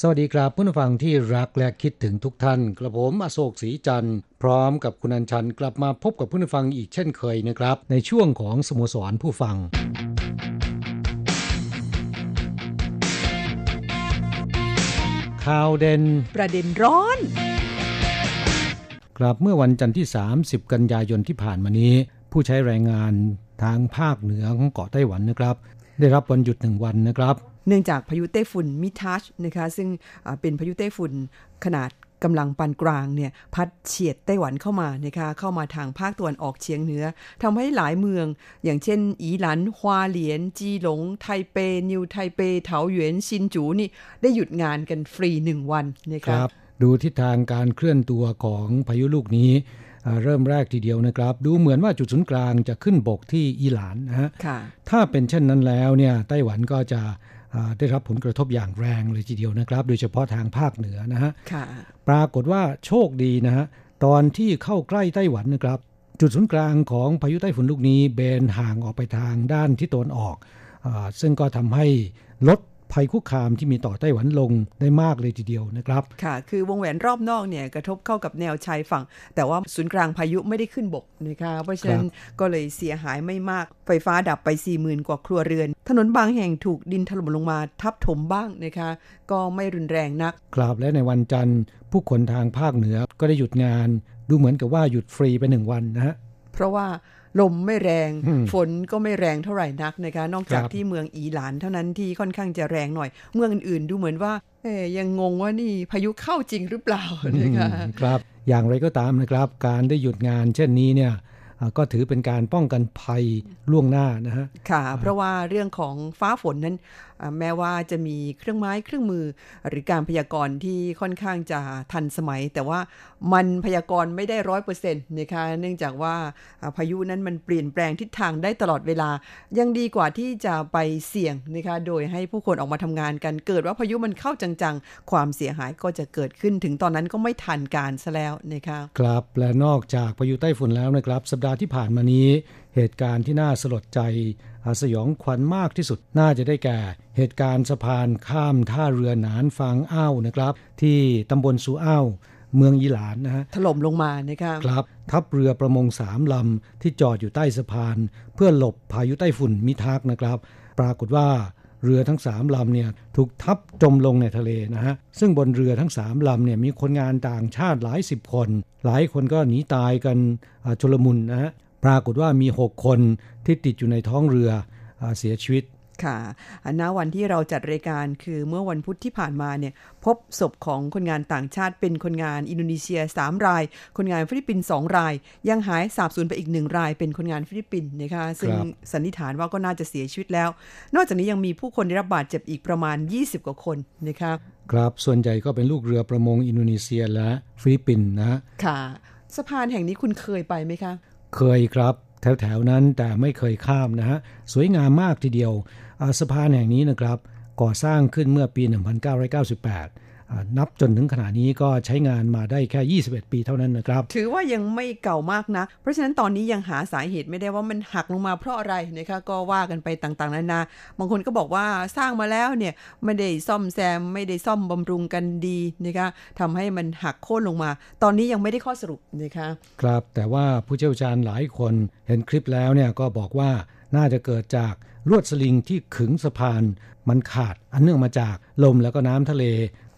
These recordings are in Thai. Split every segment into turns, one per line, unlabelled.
สวัสดีครับผู้ฟังที่รักและคิดถึงทุกท่าน กระผมอโศกศรีจันทร์พร้อมกับคุณอัญชันกลับมาพบกับผู้ฟังอีกเช่นเคยนะครับ ในช่วงของสโมสรผู้ฟังข่าวเด่น
ประเด็นร้อน
กลับเมื่อวันจันทร์ที่ 30 กันยายนที่ผ่านมานี้ ผู้ใช้แรงงานทางภาคเหนือของเกาะไต้หวันนะครับ ได้รับวันหยุดหนึ่งวันนะครับ
เนื่องจากพายุไต้ฝุ่นมิทัชนะคะซึ่งอ่าเป็นพายุไต้ฝุ่นขนาดกำลังปานกลางเนี่ยพัดเฉียดไต้หวันเข้ามานะคะเข้ามาทางภาคตะวันออกเฉียงเหนือทำให้หลายเมือง อย่างเช่น อีหลันฮวาเหลียน จีหลง ไทเป นิวไทเป เถาหยวนซินจูนี่ได้หยุดงานกันฟรีหนึ่งวันนะ
ค
คะ
รับ ดูทิศทางการเคลื่อนตัวของพายุลูกนี้อ่าเริ่มแรกทีเดียวนะครับ ดูเหมือนว่าจุดศูนย์กลางจะขึ้นบกที่อิหร่านนะฮะ
ค่ะ
ถ้าเป็นเช่นนั้นแล้วเนี่ยไต้หวันก็จะอ่า ได้รับผลกระทบอย่างแรงเลยทีเดียวนะครับ โดยเฉพาะทางภาคเหนือนะฮะ
ค่ะ
ปรากฏว่าโชคดีนะฮะตอนที่เข้าใกล้ไต้หวันนะครับ จุดศูนย์กลางของพายุไต้ฝุ่นลูกนี้เบนห่างออกไปทางด้านที่ตะวันออกอาซึ่งก็ทำให้ลด ภัยคุกคามที่มีต่อไต้หวันลงได้มากเลยทีเดียวนะครับ
ค่ะ คือวงแหวนรอบนอกเนี่ยกระทบเข้ากับแนวชายฝั่ง แต่ว่าศูนย์กลางพายุไม่ได้ขึ้นบกนะคะเพราะฉะนั้นก็เลยเสียหายไม่มาก ไฟฟ้าดับไป40,000กว่าครัวเรือน ถนนบางแห่งถูกดินถล่มลงมาทับถมบ้างนะคะ ก็ไม่รุนแรงนัก
กราบและในวันจันทร์ ผู้คนทางภาคเหนือก็ได้หยุดงาน ดูเหมือนกับว่าหยุดฟรีไปหนึ่งวันนะฮะ
เพราะว่า ลมไม่แรง
อืม
ฝนก็ไม่แรงเท่าไหร่นักนะคะ นอกจาก
ครับ
ที่เมืองอีหลานเท่านั้นที่ค่อนข้างจะแรงหน่อย เมืองอื่นๆดูเหมือนว่าเอ๊ยยังงงว่านี่พายุเข้าจริงหรือเปล่านะคะ
อืมครับ อย่างไรก็ตามนะครับ การได้หยุดงานเช่นนี้เนี่ยอ่าก็ถือเป็นการป้องกันภัยล่วงหน้านะฮะ
ค่ะ เพราะว่าเรื่องของฟ้าฝนนั้นอ่าแม้ว่าจะมีเครื่องไม้เครื่องมือ หรือการพยากรณ์ที่ค่อนข้างจะทันสมัย แต่ว่ามันพยากรณ์ไม่ได้ร้อยเปอร์เซ็นต์นะคะเนื่องจากว่าพายุนั้นมันเปลี่ยนแปลงทิศทางได้ตลอดเวลา ยังดีกว่าที่จะไปเสี่ยงนะคะโดยให้ผู้คนออกมาทำงานกันเกิดว่าพายุมันเข้าจังๆ ความเสียหายก็จะเกิดขึ้นถึงตอนนั้นก็ไม่ทันการซะแล้วนะคะ
ครับและนอกจากพายุไต้ฝุ่นแล้วนะครับ สัปดาห์ที่ผ่านมานี้เหตุการณ์ที่น่าสลดใจ สยองขวัญมากที่สุดน่าจะได้แก่ เหตุการณ์สะพานข้ามท่าเรือหนานฟางอ้าวนะครับ ที่ตำบลสูอ้าวเมืองยีหลานนะฮะ
ถล่มลงมานะคะ
ครับ ทัพเรือประมงสามลำที่จอดอยู่ใต้สะพาน เพื่อหลบพายุไต้ฝุ่นมิทักนะครับ ปรากฏว่าเรือทั้งสามลำเนี่ยถูกทับจมลงในทะเลนะฮะซึ่งบนเรือทั้งสามลำเนี่ยมีคนงานต่างชาติหลายสิบคน หลายคนก็หนีตายกันอ่าชุลมุนนะฮะ ปรากฏว่ามี 6 คนที่ติดอยู่ในท้องเรืออ่าเสียชีวิต
ค่ะอันณวันที่เราจัดรายการคือเมื่อวันพุธที่ผ่านมาเนี่ยพบศพของคนงานต่างชาติเป็นคนงานอินโดนีเซีย 3 ราย คนงานฟิลิปปินส์2ราย ยังหายสาบสูญไปอีกหนึ่งราย เป็นคนงานฟิลิปปินส์นะคะซึ่ง
ครับ
สันนิษฐานว่าก็น่าจะเสียชีวิตแล้ว นอกจากนี้ยังมีผู้คนได้รับบาดเจ็บอีกประมาณ 20 กว่าคนนะคะ
ครับส่วนใหญ่ก็เป็นลูกเรือประมงอินโดนีเซียและฟิลิปปินส์นะฮะ
ค่ะสะพานแห่งนี้คุณเคยไปไหมคะ
เคยครับ แถวๆนั้นแต่ไม่เคยข้ามนะฮะสวยงามมากทีเดียวสะพานแห่งนี้นะครับ ก่อสร้างขึ้นเมื่อปี 1998 นับจนถึงขณะนี้ก็ใช้งานมาได้แค่ 21 ปีเท่านั้นนะครับ
ถือว่ายังไม่เก่ามากนะ เพราะฉะนั้นตอนนี้ยังหาสาเหตุไม่ได้ว่ามันหักลงมาเพราะอะไรนะคะก็ว่ากันไปต่างๆนานาบางคนก็บอกว่าสร้างมาแล้วเนี่ยไม่ได้ซ่อมแซมไม่ได้ซ่อมบำรุงกันดีนะคะทำให้มันหักโค่นลงมา ตอนนี้ยังไม่ได้ข้อสรุปนะคะ
ครับแต่ว่าผู้เชี่ยวชาญหลายคนเห็นคลิปแล้วเนี่ยก็บอกว่าน่าจะเกิดจากลวดสลิงที่ขึงสะพาน มันขาดอันเนื่องมาจากลมแล้วก็น้ำทะเล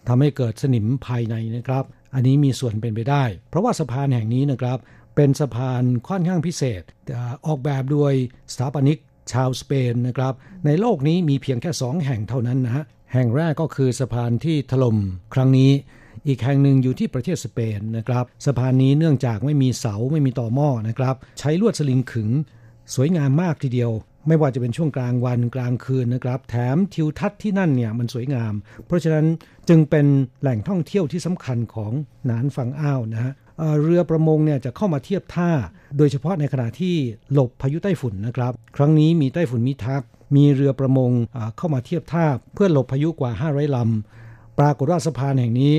ทำให้เกิดสนิมภายในนะครับ อันนี้มีส่วนเป็นไปได้ เพราะว่าสะพานแห่งนี้นะครับ เป็นสะพานค่อนข้างพิเศษ ออกแบบโดยสถาปนิกชาวสเปนนะครับ ในโลกนี้มีเพียงแค่สองแห่งเท่านั้นนะฮะ แห่งแรกก็คือสะพานที่ถล่มครั้งนี้ อีกแห่งหนึ่งอยู่ที่ประเทศสเปนนะครับ สะพานนี้เนื่องจากไม่มีเสาไม่มีต่อหม้อนะครับ ใช้ลวดสลิงขึง สวยงามมากทีเดียว ไม่ว่าจะเป็นช่วงกลางวันกลางคืนนะครับ แถมทิวทัศน์ที่นั่นเนี่ยมันสวยงาม เพราะฉะนั้นจึงเป็นแหล่งท่องเที่ยวที่สำคัญของนานฝั่งอ้าวนะฮะเรือประมงเนี่ยจะเข้ามาเทียบท่า โดยเฉพาะในขณะที่หลบพายุไต้ฝุ่นนะครับ ครั้งนี้มีไต้ฝุ่นมิทัก มีเรือประมงเข้ามาเทียบท่า เพื่อหลบพายุกว่า500ลำปรากฏว่าสะพานแห่งนี้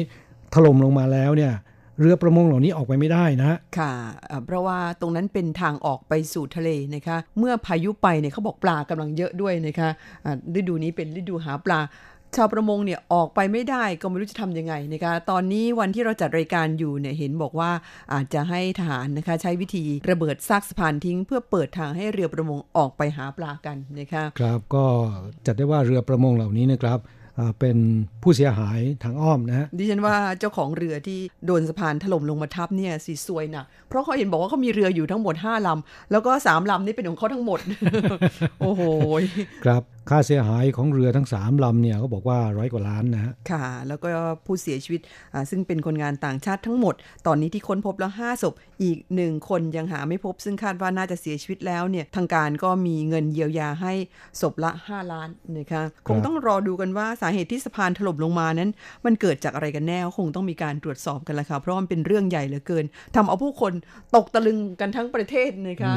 ถล่มลงมาแล้วเนี่ย เรือประมงเหล่านี้ออกไปไม่ได้นะ
ค่ะ เพราะว่าตรงนั้นเป็นทางออกไปสู่ทะเลนะคะ เมื่อพายุไปเนี่ยเขาบอกปลากำลังเยอะด้วยนะคะฤดูนี้เป็นฤดูหาปลาชาวประมงเนี่ยออกไปไม่ได้ก็ไม่รู้จะทำยังไงนะคะตอนนี้วันที่เราจัดรายการอยู่เนี่ยเห็นบอกว่าอาจจะให้ทหารนะคะใช้วิธีระเบิดซากสะพานทิ้ง เพื่อเปิดทางให้เรือประมงออกไปหาปลากันนะคะ
ครับก็จัดได้ว่าเรือประมงเหล่านี้นะครับ เป็นผู้เสียหายทางอ้อมนะฮะ
ดิฉันว่าเจ้าของเรือที่โดนสะพานถล่มลงมาทับเนี่ยสิซวยนะเพราะเขาเห็นบอกว่าเขามีเรืออยู่ทั้งหมด5ลำแล้วก็3ลำนี่เป็นของเขาทั้งหมด โอ้โห
ครับ ค่าเสียหายของเรือทั้ง3ลำเนี่ยเขาบอกว่าร้อยกว่าล้านนะฮะ
ค่ะ แล้วก็ผู้เสียชีวิตซึ่งเป็นคนงานต่างชาติทั้งหมด ตอนนี้ที่ค้นพบแล้ว5ศพอีกหนึ่งคนยังหาไม่พบ ซึ่งคาดว่าน่าจะเสียชีวิตแล้วเนี่ยทางการก็มีเงินเยียวยาให้ศพละ 5 ล้านนะคะคงต้องรอดูกันว่าสาเหตุที่สะพานถล่มลงมานั้น มันเกิดจากอะไรกันแน่คงต้องมีการตรวจสอบกันละค่ะเพราะมันเป็นเรื่องใหญ่เหลือเกินทำเอาผู้คนตกตะลึงกันทั้งประเทศนะคะ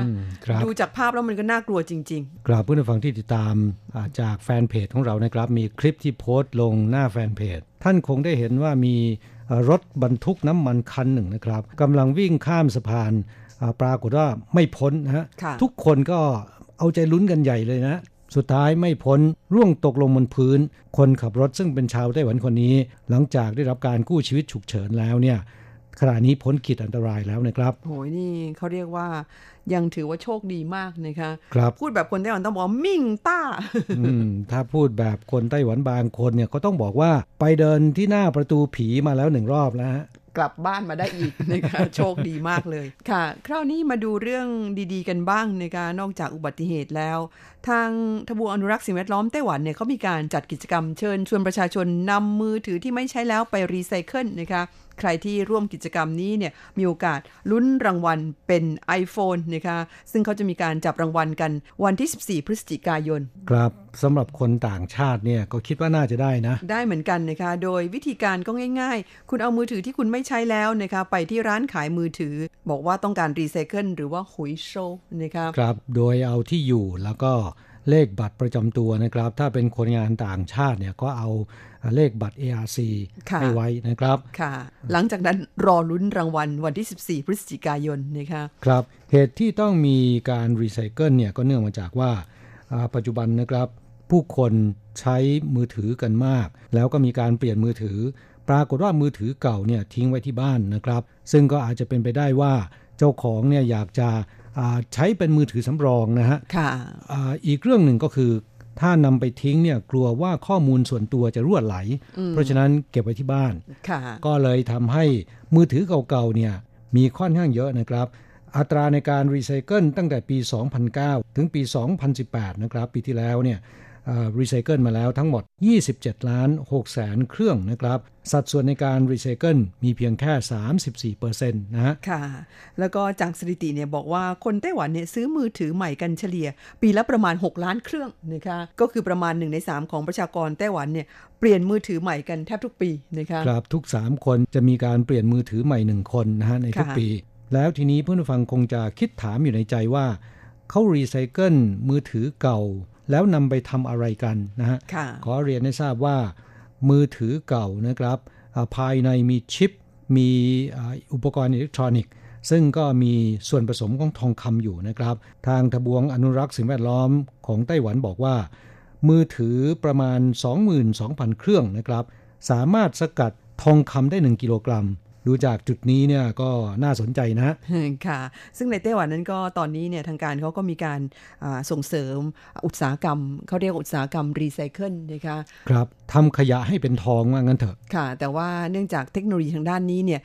ดูจากภาพแล้วมันก็น่ากลัวจริง
ๆ กราบเพื่อนฟังที่ติดตามจากแฟนเพจของเรานะครับ มีคลิปที่โพสต์ลงหน้าแฟนเพจ ท่านคงได้เห็นว่ามีรถบรรทุกน้ำมันคันหนึ่งนะครับกำลังวิ่งข้ามสะพานปรากฏว่าไม่พ้นนะฮะทุกคนก็เอาใจลุ้นกันใหญ่เลยนะสุดท้ายไม่พ้นร่วงตกลงบนพื้น คนขับรถซึ่งเป็นชาวไต้หวันคนนี้ หลังจากได้รับการกู้ชีวิตฉุกเฉินแล้วเนี่ย ขณะนี้พ้นขีดอันตรายแล้วนะครับ
โหยนี่เขาเรียกว่ายังถือว่าโชคดีมากนะคะ
ครับ
พูดแบบคนไต้หวันต้องบอกมิ่งต้า
ถ้าพูดแบบคนไต้หวันบางคนเนี่ยก็ต้องบอกว่าไปเดินที่หน้าประตูผีมาแล้วหนึ่งรอบแล้วฮะ
กลับบ้านมาได้อีกนะคะโชคดีมากเลยค่ะ คราวนี้มาดูเรื่องดีๆ กันบ้างนะคะนอกจากอุบัติเหตุแล้ว ทางทบวงอนุรักษ์สิ่งแวดล้อมไต้หวันเนี่ยเขามีการจัดกิจกรรมเชิญชวนประชาชนนำมือถือที่ไม่ใช้แล้วไปรีไซเคิลนะคะ ใครที่ร่วมกิจกรรมนี้เนี่ยมีโอกาสลุ้นรางวัลเป็น iPhone นะคะซึ่งเขาจะมีการจับรางวัลกันวันที่ 14 พฤศจิกายน
ครับสำหรับคนต่างชาติเนี่ยก็คิดว่าน่าจะได้นะ
ได้เหมือนกันนะคะโดยวิธีการก็ง่าย ๆ คุณเอามือถือที่คุณไม่ใช้แล้วนะคะไปที่ร้านขายมือถือ บอกว่าต้องการรีไซเคิลหรือว่าหุยโชนะคะ
ครับโดยเอาที่อยู่แล้วก็ เลขบัตรประจำตัวนะครับ ถ้าเป็นคนงานต่างชาติเนี่ยก็เอาเลขบัตร ARC ให้ไว้นะครับ
ค่ะหลังจากนั้นรอลุ้นรางวัลวันที่ 14 พฤศจิกายนนะคะ
ครับเหตุที่ต้องมีการรีไซเคิลเนี่ยก็เนื่องมาจากว่าปัจจุบันนะครับ ผู้คนใช้มือถือกันมาก แล้วก็มีการเปลี่ยนมือถือ ปรากฏว่ามือถือเก่าเนี่ยทิ้งไว้ที่บ้านนะครับ ซึ่งก็อาจจะเป็นไปได้ว่าเจ้าของเนี่ยอยากจะ ใช้เป็นมือถือสำรองนะฮะอีกเรื่องหนึ่งก็คือถ้านำไปทิ้งเนี่ยกลัวว่าข้อมูลส่วนตัวจะรั่วไหล เพราะฉะนั้นเก็บไว้ที่บ้าน ก็เลยทำให้มือถือเก่าๆเนี่ยมีค่อนข้างเยอะนะครับ อัตราในการรีไซเคิลตั้งแต่ปี 2009 ถึงปี 2018 นะครับ ปีที่แล้วเนี่ย รีไซเคิลมาแล้วทั้งหมด 27 ล้าน6แสนเครื่องนะครับ สัดส่วนในการรีไซเคิลมีเพียงแค่ 34เปอร์เซ็นต์นะฮะ
ค่ะ แล้วก็จากสถิติเนี่ยบอกว่าคนไต้หวันเนี่ยซื้อมือถือใหม่กันเฉลี่ย ปีละประมาณ 6 ล้านเครื่องนะคะก็คือประมาณ 1 ใน 3 ของประชากรไต้หวันเนี่ยเปลี่ยนมือถือใหม่กันแทบทุกปีนะคะ
ครับทุก 3 คนจะมีการเปลี่ยนมือถือใหม่ 1 คนนะฮะในทุกปี แล้วทีนี้เพื่อนฟังคงจะคิดถามอยู่ในใจว่าเขารีไซเคิลมือถือเก่า แล้วนำไปทำอะไรกันนะฮะขอเรียนให้ทราบว่า มือถือเก่านะครับ ภายในมีชิป มีอุปกรณ์อิเล็กทรอนิกส์ ซึ่งก็มีส่วนผสมของทองคำอยู่นะครับ ทางทบวงอนุรักษ์สิ่งแวดล้อมของไต้หวันบอกว่า มือถือประมาณ 22,000 เครื่องนะครับ สามารถสกัดทองคำได้ 1 กิโลกรัม ดูจากจุดนี้เนี่ยก็น่าสนใจนะ
ค่ะ ซึ่งในไต้หวันนั้นก็ตอนนี้เนี่ยทางการเขาก็มีการส่งเสริมอุตสาหกรรมเขาเรียกอุตสาหกรรมรีไซเคิลนะคะ
ครับทำขยะให้เป็นทองว่างั้นเถอะ
ค่ะ แต่ว่าเนื่องจากเทคโนโลยีทางด้านนี้เนี่ย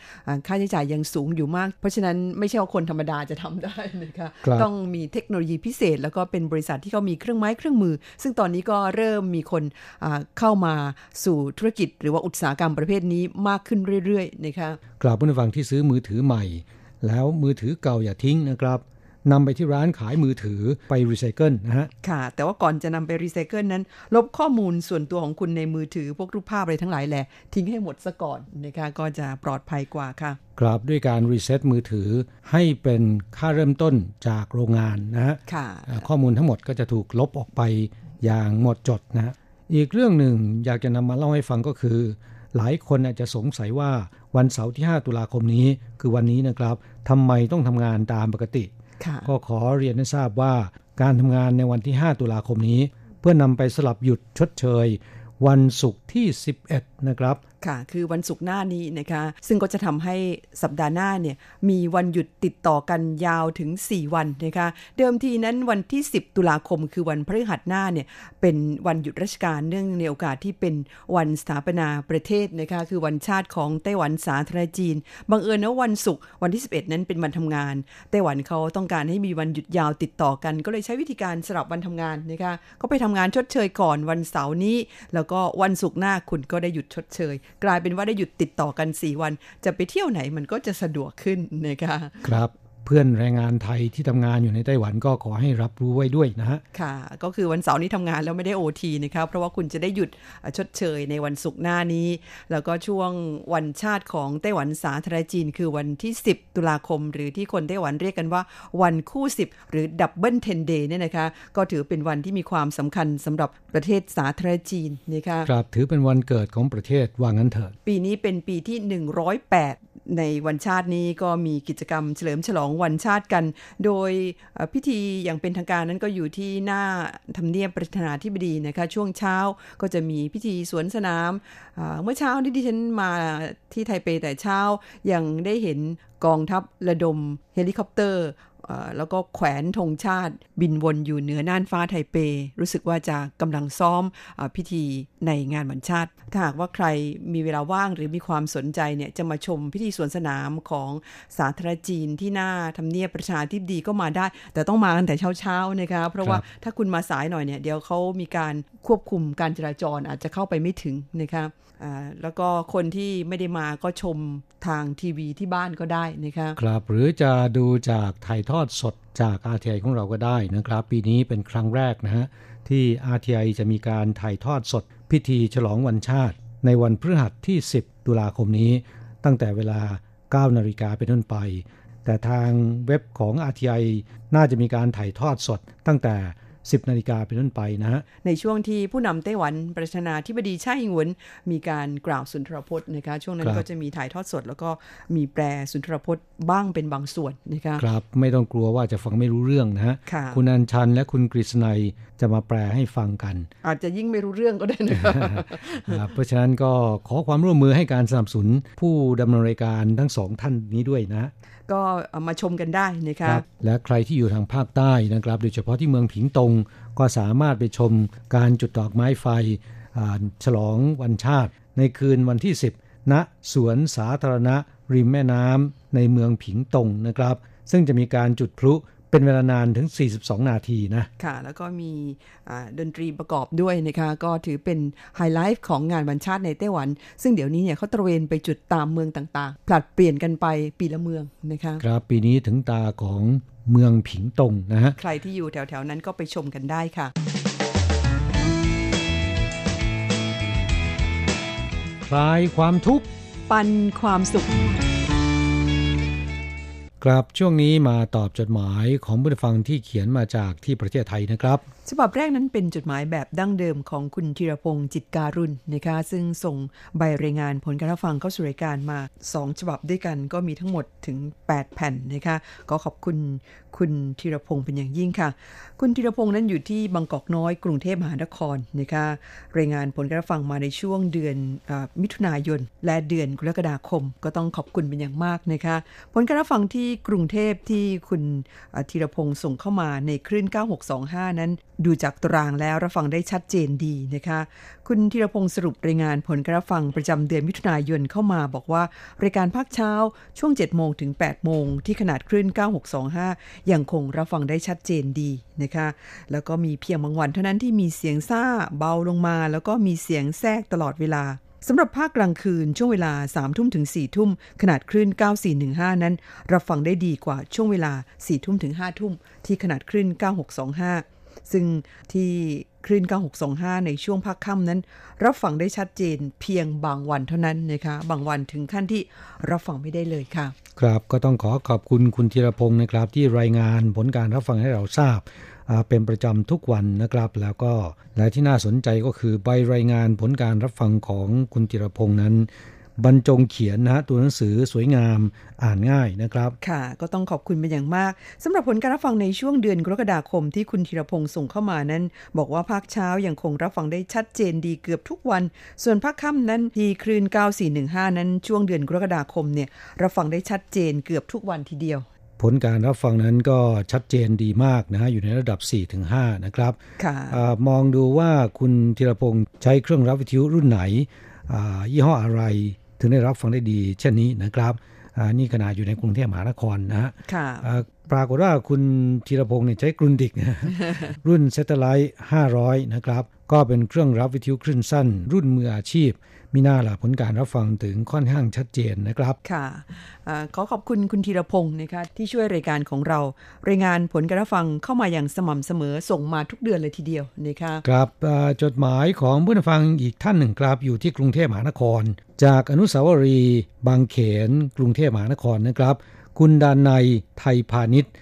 ค่าใช้จ่ายยังสูงอยู่มาก เพราะฉะนั้นไม่ใช่ว่าคนธรรมดาจะทำได้นะคะต้องมีเทคโนโลยีพิเศษ แล้วก็เป็นบริษัทที่เขามีเครื่องไม้เครื่องมือ ซึ่งตอนนี้ก็เริ่มมีคนเข้ามาสู่ธุรกิจ หรือว่าอุตสาหกรรมประเภทนี้มากขึ้นเรื่อยๆนะคะ
กราบผู้ฟังที่ซื้อมือถือใหม่ แล้วมือถือเก่าอย่าทิ้งนะครับนำไปที่ร้านขายมือถือไปรีไซเคิลนะฮะ
ค่ะ แต่ว่าก่อนจะนำไปรีไซเคิลนั้น ลบข้อมูลส่วนตัวของคุณในมือถือพวกรูปภาพอะไรทั้งหลายแหละ ทิ้งให้หมดซะก่อนนะคะก็จะปลอดภัยกว่าค่ะ
ครับด้วยการรีเซ็ตมือถือให้เป็นค่าเริ่มต้นจากโรงงานนะฮะข้อมูลทั้งหมดก็จะถูกลบออกไปอย่างหมดจดนะ อีกเรื่องหนึ่งอยากจะนำมาเล่าให้ฟังก็คือ หลายคนอาจจะสงสัยว่า วันเสาร์ที่ 5 ตุลาคมนี้ คือวันนี้นะครับทำไมต้องทำงานตามปกติ ก็ขอเรียนให้ทราบว่าการทำงานในวันที่ 5 ตุลาคมนี้ เพื่อนำไปสลับหยุดชดเชย วันศุกร์ที่ 11นะครับ
ค่ะคือวันศุกร์หน้านี้นะคะ ซึ่งก็จะทำให้สัปดาห์หน้าเนี่ยมีวันหยุดติดต่อกันยาวถึง 4 วันนะคะ เดิมทีนั้นวันที่ 10 ตุลาคม คือวันพฤหัสหน้าเนี่ยเป็นวันหยุดราชการเนื่องในโอกาสที่เป็นวันสถาปนาประเทศนะคะ คือวันชาติของไต้หวันสาธารณจีนบังเอิญนะวันศุกร์วันที่ 11 นั้นเป็นวันทำงานไต้หวันเขาต้องการให้มีวันหยุดยาวติดต่อกัน ก็เลยใช้วิธีการสลับวันทำงานนะคะก็ไปทำงานชดเชยก่อนวันเสาร์นี้ แล้วก็วันศุกร์หน้าคุณก็ได้หยุดชดเชย กลายเป็นว่าได้หยุดติดต่อกัน 4 วัน จะไปเที่ยวไหนมันก็จะสะดวกขึ้นนะคะ
ครับ เพื่อนแรงงานไทยที่ทำงานอยู่ในไต้หวันก็ขอให้รับรู้ไว้ด้วยนะฮะ
คค่ะ ก็คือวันเสาร์นี้ทำงานแล้วไม่ได้โอทีนะครับเพราะว่าคุณจะได้หยุดชดเชยในวันศุกร์หน้านี้ แล้วก็ช่วงวันชาติของไต้หวันสาธารณรัฐจีน คือวันที่ 10 ตุลาคม หรือที่คนไต้หวันเรียกกันว่าวันคู่ 10 หรือ Double Ten Day เนี่ยนะคะ ก็ถือเป็นวันที่มีความสำคัญสำหรับประเทศสาธารณรัฐจีนนะคะ
ครับถือเป็นวันเกิดของประเทศว่างั้นเถอะ
ปีนี้เป็นปีที่ 108 ในวันชาตินี้ก็มีกิจกรรมเฉลิมฉลองวันชาติกัน โดยพิธีอย่างเป็นทางการนั้นก็อยู่ที่หน้าทำเนียบประธานาธิบดีนะคะ ช่วงเช้าก็จะมีพิธีสวนสนาม เมื่อเช้าที่ดิฉันมาที่ไทเปแต่เช้ายังได้เห็นกองทัพระดมเฮลิคอปเตอร์ แล้วก็แขวนธงชาติ บินวนอยู่เหนือน่านฟ้าไทเป รู้สึกว่าจะกำลังซ้อมอพิธีในงานวันชาติ ถ้าหากว่าใครมีเวลาว่างหรือมีความสนใจเนี่ยจะมาชมพิธีสวนสนามของสาธารณจีนที่หน้าทำเนียบประชาธิปดีก็มาได้ แต่ต้องมาตั้งแต่เช้าๆนะคะเพราะว่าถ้าคุณมาสายหน่อยเนี่ยเดี๋ยวเขามีการควบคุมการจราจรอาจจะเข้าไปไม่ถึงนะคะ แล้วก็คนที่ไม่ได้มาก็ชมทางทีวีที่บ้านก็ได้นะคะ
ครับหรือจะดูจากถ่ายทอดสดจาก RTI ของเราก็ได้นะครับ ปีนี้เป็นครั้งแรกนะฮะที่ RTI จะมีการถ่ายทอดสด พิธีฉลองวันชาติ ในวันพฤหัสที่ 10 ตุลาคมนี้ ตั้งแต่เวลา 9 นาฬิกาเป็นต้นไป แต่ทางเว็บของ RTI น่าจะมีการถ่ายทอดสดตั้งแต่ 10 นาฬิกาเป็นต้นไปนะฮะ
ในช่วงที่ผู้นำไต้หวันประธานาธิบดีชาอิงหวนมีการกล่าวสุนทรพจน์นะคะช่วงนั้นก็จะมีถ่ายทอดสด แล้วก็มีแปลสุนทรพจน์บ้างเป็นบางส่วนนะคะ
ครับไม่ต้องกลัวว่าจะฟังไม่รู้เรื่องนะฮะคุณอัญชันและคุณกฤษณัยจะมาแปลให้ฟังกัน
อาจจะยิ่งไม่รู้เรื่องก็ได้นะครับ
เพราะฉะนั้นก็ขอความร่วมมือให้การสนับสนุนผู้ดำเนินรายการทั้งสองท่านนี้ด้วยนะ
ก็มาชมกันได้นะครับ
และใครที่อยู่ทางภาคใต้นะครับ โดยเฉพาะที่เมืองผิงตง ก็สามารถไปชมการจุดดอกไม้ไฟฉลองวันชาติ ในคืนวันที่ 10 ณ สวนสาธารณะ ริมแม่น้ำในเมืองผิงตงนะครับ ซึ่งจะมีการจุดพลุ เป็นเวลานานถึง 42 นาทีนะ
ค่ะ แล้วก็มีดนตรีประกอบด้วยนะคะ ก็ถือเป็นไฮไลท์ของงานวันชาติในไต้หวัน ซึ่งเดี๋ยวนี้เนี่ยเขาตระเวนไปจุดตามเมืองต่างๆ ผลัดเปลี่ยนกันไปปีละเมืองนะคะ
ครับ ปีนี้ถึงตาของเมืองผิงตงนะฮะ
ใครที่อยู่แถวๆนั้นก็ไปชมกันได้ค่ะ
คลายความทุกข์
ปันความสุข
ครับช่วงนี้มาตอบจดหมายของผู้ฟังที่เขียนมาจากที่ประเทศไทยนะครับ
ฉบับแรกนั้นเป็นจดหมายแบบดั้งเดิมของคุณธีรพงศ์จิตการุณนะคะซึ่งส่งใบรายงานผลการรับฟังเข้าสู่รายการมา 2 ฉบับด้วยกันก็มีทั้งหมดถึง 8 แผ่นนะคะก็ขอบคุณคุณธีรพงศ์เป็นอย่างยิ่งค่ะ คุณธีรพงศ์นั้นอยู่ที่บางกอกน้อยกรุงเทพมหานครนะคะรายงานผลการรับฟังมาในช่วงเดือนอมิถุนายน และเดือนกรกฎาคม ก็ต้องขอบคุณเป็นอย่างมากนะคะผลการรับฟังที่กรุงเทพที่คุณธีรพงศ์ส่งเข้ามาในคลื่น 9625 นั้นดูจากตารางแล้วรับฟังได้ชัดเจนดีนะคะ คุณธีรพงศ์สรุปรายงานผลการรับฟังประจำเดือนมิถุนายนเข้ามาบอกว่า รายการภาคเช้าช่วง 7 โมงถึง 8 โมง ที่ขนาดคลื่น 9625 ยังคงรับฟังได้ชัดเจนดีนะคะ แล้วก็มีเพียงบางวันเท่านั้นที่มีเสียงซ่าเบาลงมา แล้วก็มีเสียงแทรกตลอดเวลาสำหรับภาคกลางคืนช่วงเวลา 3 ทุ่มถึง 4 ทุ่ม ขนาดคลื่น 9415 นั้น รับฟังได้ดีกว่าช่วงเวลา 4 ทุ่มถึง 5 ทุ่ม ที่ขนาดคลื่น 9625 ซึ่งที่คลื่น 9625 ในช่วงภาคค่ำนั้น รับฟังได้ชัดเจนเพียงบางวันเท่านั้นนะคะ บางวันถึงขั้นที่รับฟังไม่ได้เลยค่ะ
ครับก็ต้องขอขอบคุณคุณธีรพงศ์นะครับ ที่รายงานผลการรับฟังให้เราทราบ เป็นประจำทุกวันนะครับ แล้วก็และที่น่าสนใจก็คือใบรายงานผลการรับฟังของคุณจิรพงษ์นั้น บรรจงเขียนนะตัวหนังสือสวยงามอ่านง่ายนะครับ
ค่ะ ก็ต้องขอบคุณเป็นอย่างมากสำหรับผลการรับฟังในช่วงเดือนกรกฎาคมที่คุณธีรพงศ์ส่งเข้ามานั้น บอกว่าภาคเช้ายัางคงรับฟังได้ชัดเจนดีเกือบทุกวัน ส่วนภาคค่ำนั้นที่คลื่น 9415 นั้นช่วงเดือนกรกฎาคมเนี่ยรับฟังได้ชัดเจนเกือบทุกวันทีเดียว
ผลการรับฟังนั้นก็ชัดเจนดีมากนะฮะอยู่ในระดับ 4-5 นะครับอมองดูว่าคุณธีรพงศ์ใช้เครื่องรับวิทยุรุ่นไหนยี่ห้ออะไร ถึงได้รับฟังได้ดี เช่นนี้นะครับนี่ขนาดอยู่ในกรุงเทพมหานครนะฮะปรากฏว่าคุณธีรพงศ์เนี่ยใช้กรุนดิกรุ่นเซตไลท์500 นะครับ ก็เป็นเครื่องรับวิทยุคลื่นสั้น รุ่นมืออาชีพ มีหน้าล่ะผลการรับฟังถึงค่อนข้างชัดเจนนะครับ
ค่ะอขอขอบคุณคุณธีรพงศ์นะคะที่ช่วยรายการของเรา รายงานผลการรับฟังเข้ามาอย่างสม่ำเสมอส่งมาทุกเดือนเลยทีเดียวนะคะ
ครับจดหมายของผู้ฟังอีกท่านหนึ่งครับอยู่ที่กรุงเทพมหานคร จากอนุสาวรีย์บางเขน กรุงเทพมหานครนะครับ คุณดานในไทยพาณิชย์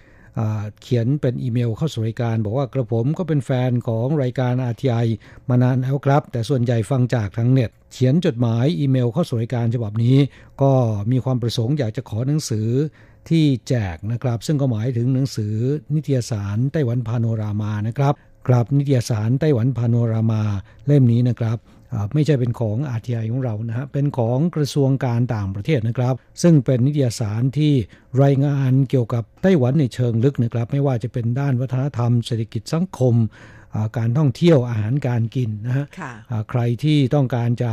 เขียนเป็นอีเมลเข้าสู่รายการ บอกว่ากระผมก็เป็นแฟนของรายการ RTI มานานแล้วครับ แต่ส่วนใหญ่ฟังจากทางเน็ต เขียนจดหมายอีเมลเข้าสู่รายการฉบับนี้ ก็มีความประสงค์อยากจะขอหนังสือที่แจกนะครับ ซึ่งก็หมายถึงหนังสือนิตยสารไต้หวันพาโนรามานะครับกราบนิตยสารไต้หวันพาโนรามาเล่มนี้นะครับ ไม่ใช่เป็นของ RTI ของเรานะฮะเป็นของกระทรวงการต่างประเทศนะครับ ซึ่งเป็นนิตยสารที่รายงานเกี่ยวกับไต้หวันในเชิงลึกนะครับ ไม่ว่าจะเป็นด้านวัฒนธรรมเศรษฐกิจสังคมการท่องเที่ยวอาหารการกินนะฮะใครที่ต้องการจะ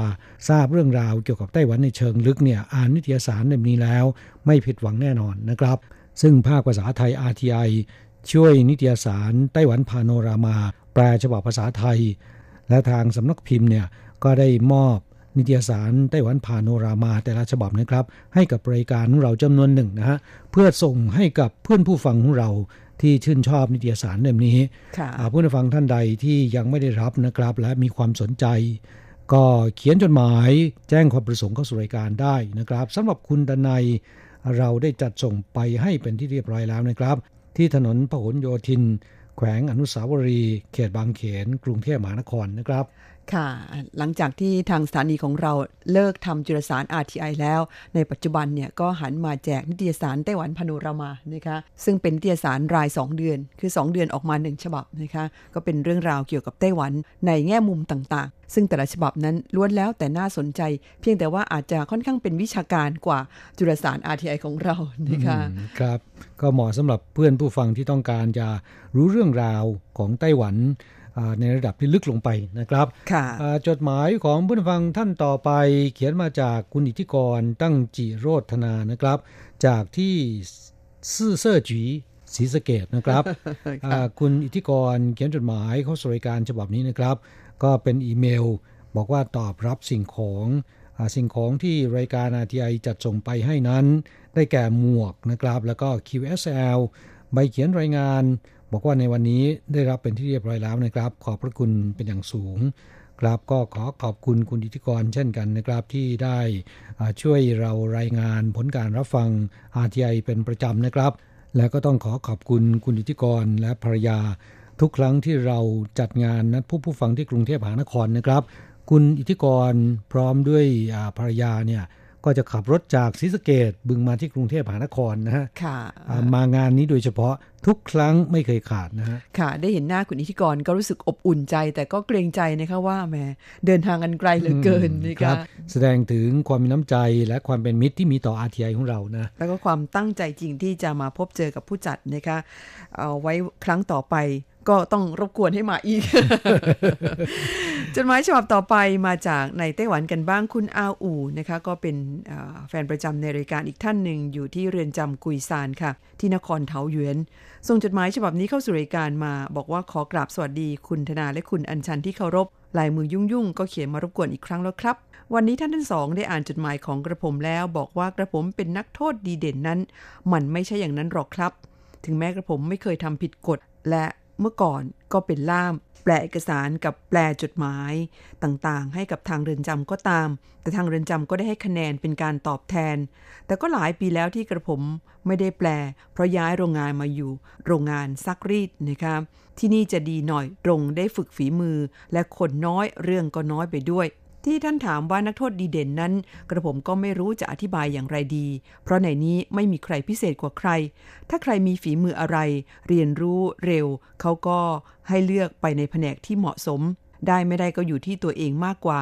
ทราบเรื่องราวเกี่ยวกับไต้หวันในเชิงลึกเนี่ยอ่านนิตยสารเล่มนี้แล้ว ไม่ผิดหวังแน่นอนนะครับ ซึ่งภาคภาษาไทย RTI ช่วยนิตยสารไต้หวันพาโนรามา แปลฉบับภาษาไทย และทางสำนักพิมพ์เนี่ย ก็ได้มอบนิตยสารไต้หวันพาโนรามาแต่ละฉบับนะครับ ให้กับรายการของเราจำนวนหนึ่งนะฮะเพื่อส่งให้กับเพื่อนผู้ฟังของเราที่ชื่นชอบนิตยสารเล่มนี้ผู้ฟังท่านใดที่ยังไม่ได้รับนะครับ และมีความสนใจ ก็เขียนจดหมายแจ้งความประสงค์เข้าสู่รายการได้นะครับสำหรับคุณดนัยเราได้จัดส่งไปให้เป็นที่เรียบร้อยแล้วนะครับ ที่ถนนพหลโยธิน แขวงอนุสาวรีย์เขตบางเขน กรุงเทพมหานครนะครับ
ค่ะ หลังจากที่ทางสถานีของเราเลิกทำจุลสาร RTI แล้ว ในปัจจุบันเนี่ยก็หันมาแจกนิตยสารไต้หวันพาโนรามานะคะซึ่งเป็นนิตยสารราย 2 เดือน คือ 2 เดือนออกมา 1 ฉบับนะคะก็เป็นเรื่องราวเกี่ยวกับไต้หวันในแง่มุมต่างๆ ซึ่งแต่ละฉบับนั้นล้วนแล้วแต่น่าสนใจ เพียงแต่ว่าอาจจะค่อนข้างเป็นวิชาการกว่าจุลสาร RTI ของเรานะคะ
ครับก็เหมาะสำหรับเพื่อนผู้ฟังที่ต้องการจะรู้เรื่องราวของไต้หวัน ในระดับที่ลึกลงไปนะครับจดหมายของผู้ฟังท่านต่อไป เขียนมาจากคุณอิทธิกรตั้งจิโรธนานะครับ จากที่ซื่อเซ่อจีศรีสเกตนะครับคุณอิทธิกรเขียนจดหมายเข้าสู่รายการฉบับนี้นะครับ ก็เป็นอีเมล บอกว่าตอบรับสิ่งของสิ่งของที่รายการ RTI จัดส่งไปให้นั้น ได้แก่หมวกนะครับ แล้วก็ QSL ใบเขียนรายงาน บอกว่าในวันนี้ได้รับเป็นที่เรียบร้อยแล้วนะครับ ขอบพระคุณเป็นอย่างสูง ครับก็ขอขอบคุณคุณอิทธิกรเช่นกันนะครับที่ได้ช่วยเรารายงานผลการรับฟัง RTI เป็นประจำนะครับ และก็ต้องขอขอบคุณคุณอิทธิกรและภรรยา ทุกครั้งที่เราจัดงานนัดผู้ผู้ฟังที่กรุงเทพมหานครนะครับ คุณอิทธิกรพร้อมด้วยภรรยาเนี่ย ก็จะขับรถจากศรีสะเกดบึงมาที่กรุงเทพมหานครนะฮะ
ค่ะ
มางานนี้โดยเฉพาะทุกครั้งไม่เคยขาดนะฮะ
ค่ะ ได้เห็นหน้าคุณอิทธิกรก็รู้สึกอบอุ่นใจ แต่ก็เกรงใจนะคะว่าแม่เดินทางกันไกลเหลือเกินนะคะ
แสดงถึงความมีน้ำใจและความเป็นมิตรที่มีต่ออาทีไอของเรานะ
แล้วก็ความตั้งใจจริงที่จะมาพบเจอกับผู้จัดนะคะเอาไว้ครั้งต่อไป ก็ต้องรบกวนให้มาอีก จดหมายฉบับต่อไปมาจากในไต้หวันกันบ้างคุณอาอูนะคะ ก็เป็นแฟนประจำในรายการอีกท่านหนึ่งอยู่ที่เรือนจำกุยซานค่ะ ที่นครเทาหยวนส่งจดหมายฉบับนี้เข้าสู่รายการมา บอกว่าขอกราบสวัสดีคุณธนาและคุณอัญชันที่เคารพลายมือยุ่งยุ่งก็เขียนมารบกวนอีกครั้งแล้วครับ วันนี้ท่านทั้งสองได้อ่านจดหมายของกระผมแล้ว บอกว่ากระผมเป็นนักโทษดีเด่นนั้น มันไม่ใช่อย่างนั้นหรอกครับ ถึงแม้กระผมไม่เคยทำผิดกฎและ เมื่อก่อนก็เป็นล่าม แปลเอกสารกับแปลจดหมายต่างๆ ให้กับทางเรือนจำก็ตาม แต่ทางเรือนจำก็ได้ให้คะแนนเป็นการตอบแทน แต่ก็หลายปีแล้วที่กระผมไม่ได้แปล เพราะย้ายโรงงานมาอยู่ โรงงานซักรีดนะครับที่นี่จะดีหน่อยตรงได้ฝึกฝีมือ และคนน้อยเรื่องก็น้อยไปด้วย ที่ท่านถามว่านักโทษดีเด่นนั้น กระผมก็ไม่รู้จะอธิบายอย่างไรดี เพราะในนี้ไม่มีใครพิเศษกว่าใคร ถ้าใครมีฝีมืออะไร เรียนรู้เร็ว เขาก็ให้เลือกไปในแผนกที่เหมาะสม ได้ไม่ได้ก็อยู่ที่ตัวเองมากกว่า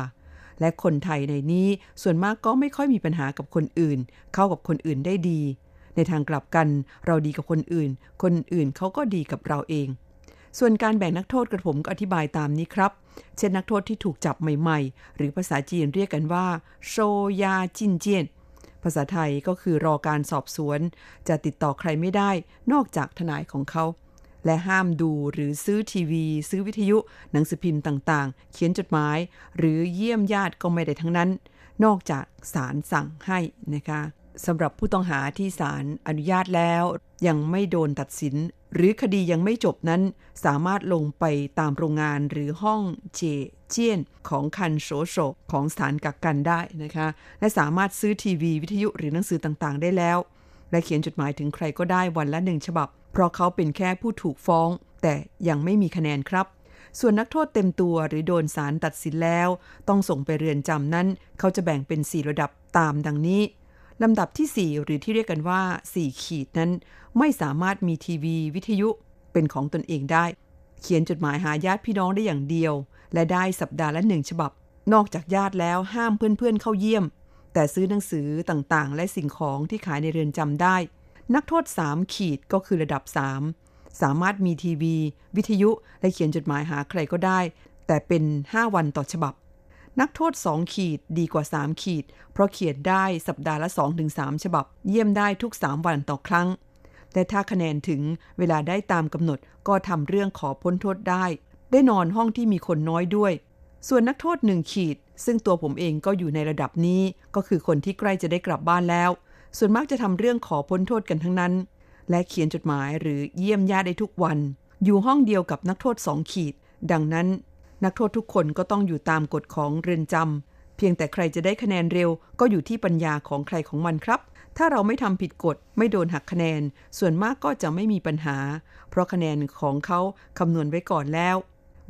และคนไทยในนี้ส่วนมากก็ไม่ค่อยมีปัญหากับคนอื่น เข้ากับคนอื่นได้ดี ในทางกลับกัน เราดีกับคนอื่น คนอื่นเขาก็ดีกับเราเอง ส่วนการแบ่งนักโทษกระผมก็อธิบายตามนี้ครับ เช่นนักโทษที่ถูกจับใหม่ ๆ หรือภาษาจีนเรียกกันว่า โชยาจินเจียน ภาษาไทยก็คือรอการสอบสวน จะติดต่อใครไม่ได้นอกจากทนายของเขา และห้ามดูหรือซื้อทีวี ซื้อวิทยุ หนังสือพิมพ์ต่างๆ เขียนจดหมาย หรือเยี่ยมญาติก็ไม่ได้ทั้งนั้น นอกจากศาลสั่งให้นะคะ สำหรับผู้ต้องหาที่ศาลอนุญาตแล้ว ยังไม่โดนตัดสิน หรือคดียังไม่จบนั้น สามารถลงไปตามโรงงานหรือห้องเจเจียนของคันโสโศของสถานกักกันได้นะคะ และสามารถซื้อทีวีวิทยุหรือหนังสือต่างๆ ได้แล้ว และเขียนจดหมายถึงใครก็ได้วันละหนึ่งฉบับ เพราะเขาเป็นแค่ผู้ถูกฟ้อง แต่ยังไม่มีคะแนนครับส่วนนักโทษเต็มตัวหรือโดนศาลตัดสินแล้ว ต้องส่งไปเรือนจำนั้น เขาจะแบ่งเป็น 4 ระดับตามดังนี้ ลำดับที่ 4 หรือที่เรียกกันว่า 4 ขีดนั้นไม่สามารถมีทีวี วิทยุเป็นของตนเองได้ เขียนจดหมายหาญาติพี่น้องได้อย่างเดียว และได้สัปดาห์ละหนึ่งฉบับ นอกจากญาติแล้วห้ามเพื่อนๆเข้าเยี่ยม แต่ซื้อหนังสือต่างๆ และสิ่งของที่ขายในเรือนจำได้ นักโทษ 3 ขีดก็คือระดับ 3 สามารถมีทีวี วิทยุ และเขียนจดหมายหาใครก็ได้ แต่เป็น 5 วันต่อฉบับ นักโทษ 2 ขีดดีกว่า 3 ขีด เพราะเขียนได้สัปดาห์ละ 2-3 ฉบับ เยี่ยมได้ทุก 3 วันต่อครั้ง และถ้าคะแนนถึงเวลาได้ตามกำหนดก็ทำเรื่องขอพ้นโทษได้ ได้นอนห้องที่มีคนน้อยด้วย ส่วนนักโทษ 1 ขีด ซึ่งตัวผมเองก็อยู่ในระดับนี้ ก็คือคนที่ใกล้จะได้กลับบ้านแล้ว ส่วนมากจะทำเรื่องขอพ้นโทษกันทั้งนั้น และเขียนจดหมายหรือเยี่ยมญาติได้ทุกวัน อยู่ห้องเดียวกับนักโทษสองขีด ดังนั้น นักโทษทุกคนก็ต้องอยู่ตามกฎของเรือนจำเพียงแต่ใครจะได้คะแนนเร็ว ก็อยู่ที่ปัญญาของใครของมันครับ ถ้าเราไม่ทำผิดกฎไม่โดนหักคะแนน ส่วนมากก็จะไม่มีปัญหา เพราะคะแนนของเขาคำนวณไว้ก่อนแล้ว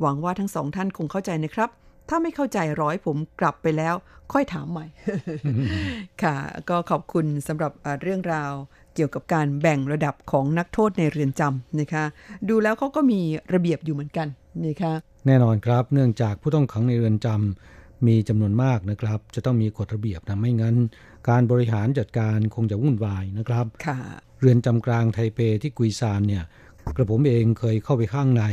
หวังว่าทั้งสองท่านคงเข้าใจนะครับ ถ้าไม่เข้าใจร้อยผมกลับไปแล้ว ค่อยถามใหม่ ค่ะ ก็ขอบคุณสำหรับเรื่องราว กี่ยวกับการแบ่งระดับของนักโทษในเรือนจำนะคะ ดูแล้วเขาก็มีระเบียบอยู่เหมือนกันนะคะ
แน่นอนครับ เนื่องจากผู้ต้องขังในเรือนจำมีจำนวนมากนะครับ จะต้องมีกฎระเบียบนะไม่งั้น การบริหารจัดการคงจะวุ่นวายนะครับเรือนจำกลางไทเปที่กุยซานเนี่ยกระผมเองเคยเข้าไปข้างใน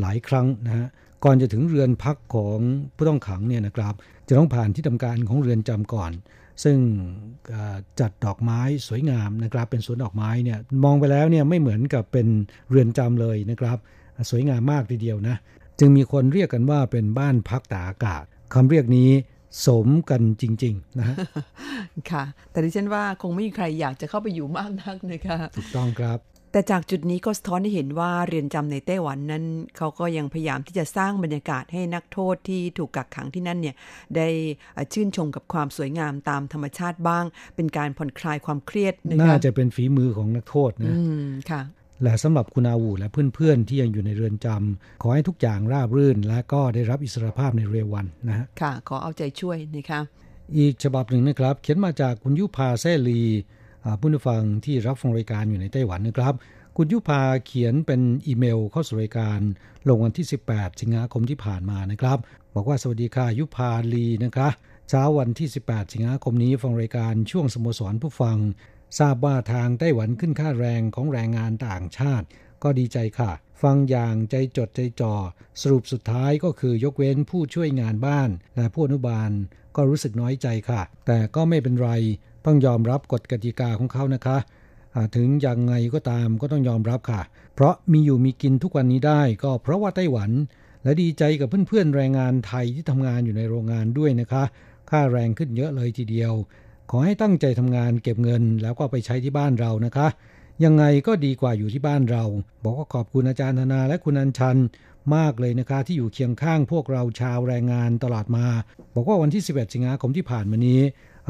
หลายครั้งนะฮะก่อนจะถึงเรือนพักของผู้ต้องขังเนี่ยนะครับ จะต้องผ่านที่ทำการของเรือนจำก่อน ซึ่งจัดดอกไม้สวยงามนะครับ เป็นสวนดอกไม้เนี่ยมองไปแล้วเนี่ยไม่เหมือนกับเป็นเรือนจำเลยนะครับ สวยงามมากทีเดียวนะ จึงมีคนเรียกกันว่าเป็นบ้านพักตากอากาศคำเรียกนี้สมกันจริง ๆ นะฮะ
ค่ะ แต่ดิฉันว่าคงไม่มีใครอยากจะเข้าไปอยู่มากนักนะคะ
ถูกต้องครับ
แต่จากจุดนี้ก็สะท้อนให้เห็นว่าเรือนจำในไต้หวันนั้นเขาก็ยังพยายามที่จะสร้างบรรยากาศให้นักโทษที่ถูกกักขังที่นั่นเนี่ยได้ชื่นชมกับความสวยงามตามธรรมชาติบ้าง เป็นการผ่อนคลายความเครียด
น่าจะเป็นฝีมือของนักโทษนะ
ค่ะ
และสำหรับคุณอาวูและเพื่อนๆ ที่ยังอยู่ในเรือนจำขอให้ทุกอย่างราบรื่น และก็ได้รับอิสรภาพในเร็ววันนะะ
ค่ะ ขอเอาใจช่วยนะคะ
อีกฉบับหนึ่งนะครับ เขียนมาจากคุณยุพาแซลี ผู้นฟังที่รับฟังรายการอยู่ในไต้หวันนะครับ คุณยุพาเขียนเป็นอีเมลเข้าสู่รายการ ลงวันที่ 18 สิงหาคมที่ผ่านมานะครับ บอกว่าสวัสดีค่ะยุพาลีนะคะเช้าวันที่ 18 สิงหาคมนี้ฟังรายการช่วงสโมสรผู้ฟัง ทราบว่าทางไต้หวันขึ้นค่าแรงของแรงงานต่างชาติ ก็ดีใจค่ะ ฟังอย่างใจจดใจจ่อสรุปสุดท้ายก็คือยกเว้นผู้ช่วยงานบ้าน และผู้อนุบาลก็รู้สึกน้อยใจค่ะ แต่ก็ไม่เป็นไร ต้องยอมรับกฎกติกาของเขานะคะ ถึงยังไงก็ตามก็ต้องยอมรับค่ะ เพราะมีอยู่มีกินทุกวันนี้ได้ก็เพราะว่าไต้หวัน และดีใจกับเพื่อนๆแรงงานไทยที่ทำงานอยู่ในโรงงานด้วยนะคะ ค่าแรงขึ้นเยอะเลยทีเดียว ขอให้ตั้งใจทำงานเก็บเงินแล้วก็ไปใช้ที่บ้านเรานะคะ ยังไงก็ดีกว่าอยู่ที่บ้านเรา บอกว่าขอบคุณอาจารย์ธนาและคุณอัญชันมากเลยนะคะที่อยู่เคียงข้างพวกเราชาวแรงงานตลอดมา บอกว่าวันที่ 11 สิงหาคมที่ผ่านมานี้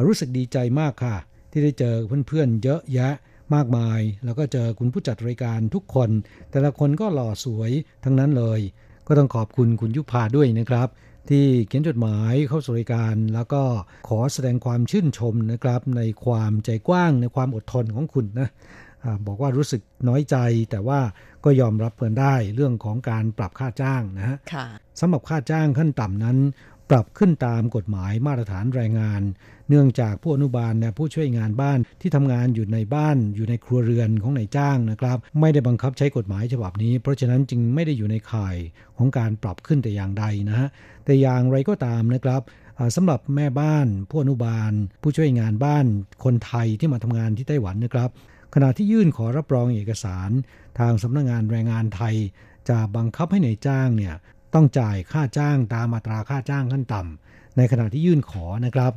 รู้สึกดีใจมากค่ะ ที่ได้เจอเพื่อนๆเยอะแยะมากมาย แล้วก็เจอคุณผู้จัดรายการทุกคน แต่ละคนก็หล่อสวยทั้งนั้นเลย ก็ต้องขอบคุณคุณยุพาด้วยนะครับ ที่เขียนจดหมายเข้าสู่รายการ แล้วก็ขอแสดงความชื่นชมนะครับ ในความใจกว้างในความอดทนของคุณนะบอกว่ารู้สึกน้อยใจแต่ว่าก็ยอมรับเพื่อนได้เรื่องของการปรับค่าจ้างนะฮะสำหรับค่าจ้างขั้นต่ำนั้น ปรับขึ้นตามกฎหมายมาตรฐานแรงงาน เนื่องจากผู้อนุบาลและผู้ช่วยงานบ้านที่ทำงานอยู่ในบ้านอยู่ในครัวเรือนของนายจ้างนะครับ ไม่ได้บังคับใช้กฎหมายฉบับนี้ เพราะฉะนั้นจึงไม่ได้อยู่ในข่ายของการปรับขึ้นแต่อย่างใดนะฮะแต่อย่างไรก็ตามนะครับสำหรับแม่บ้าน ผู้อนุบาล ผู้ช่วยงานบ้านคนไทยที่มาทำงานที่ไต้หวันนะครับ ขณะที่ยื่นขอรับรองเอกสาร ทางสำนักงงานแรงงานไทย จะบังคับให้ในายจ้างเนี่ย ต้องจ่ายค่าจ้างตามมาตราค่าจ้างขั้นต่ำในขณะที่ยื่นขอนะครับ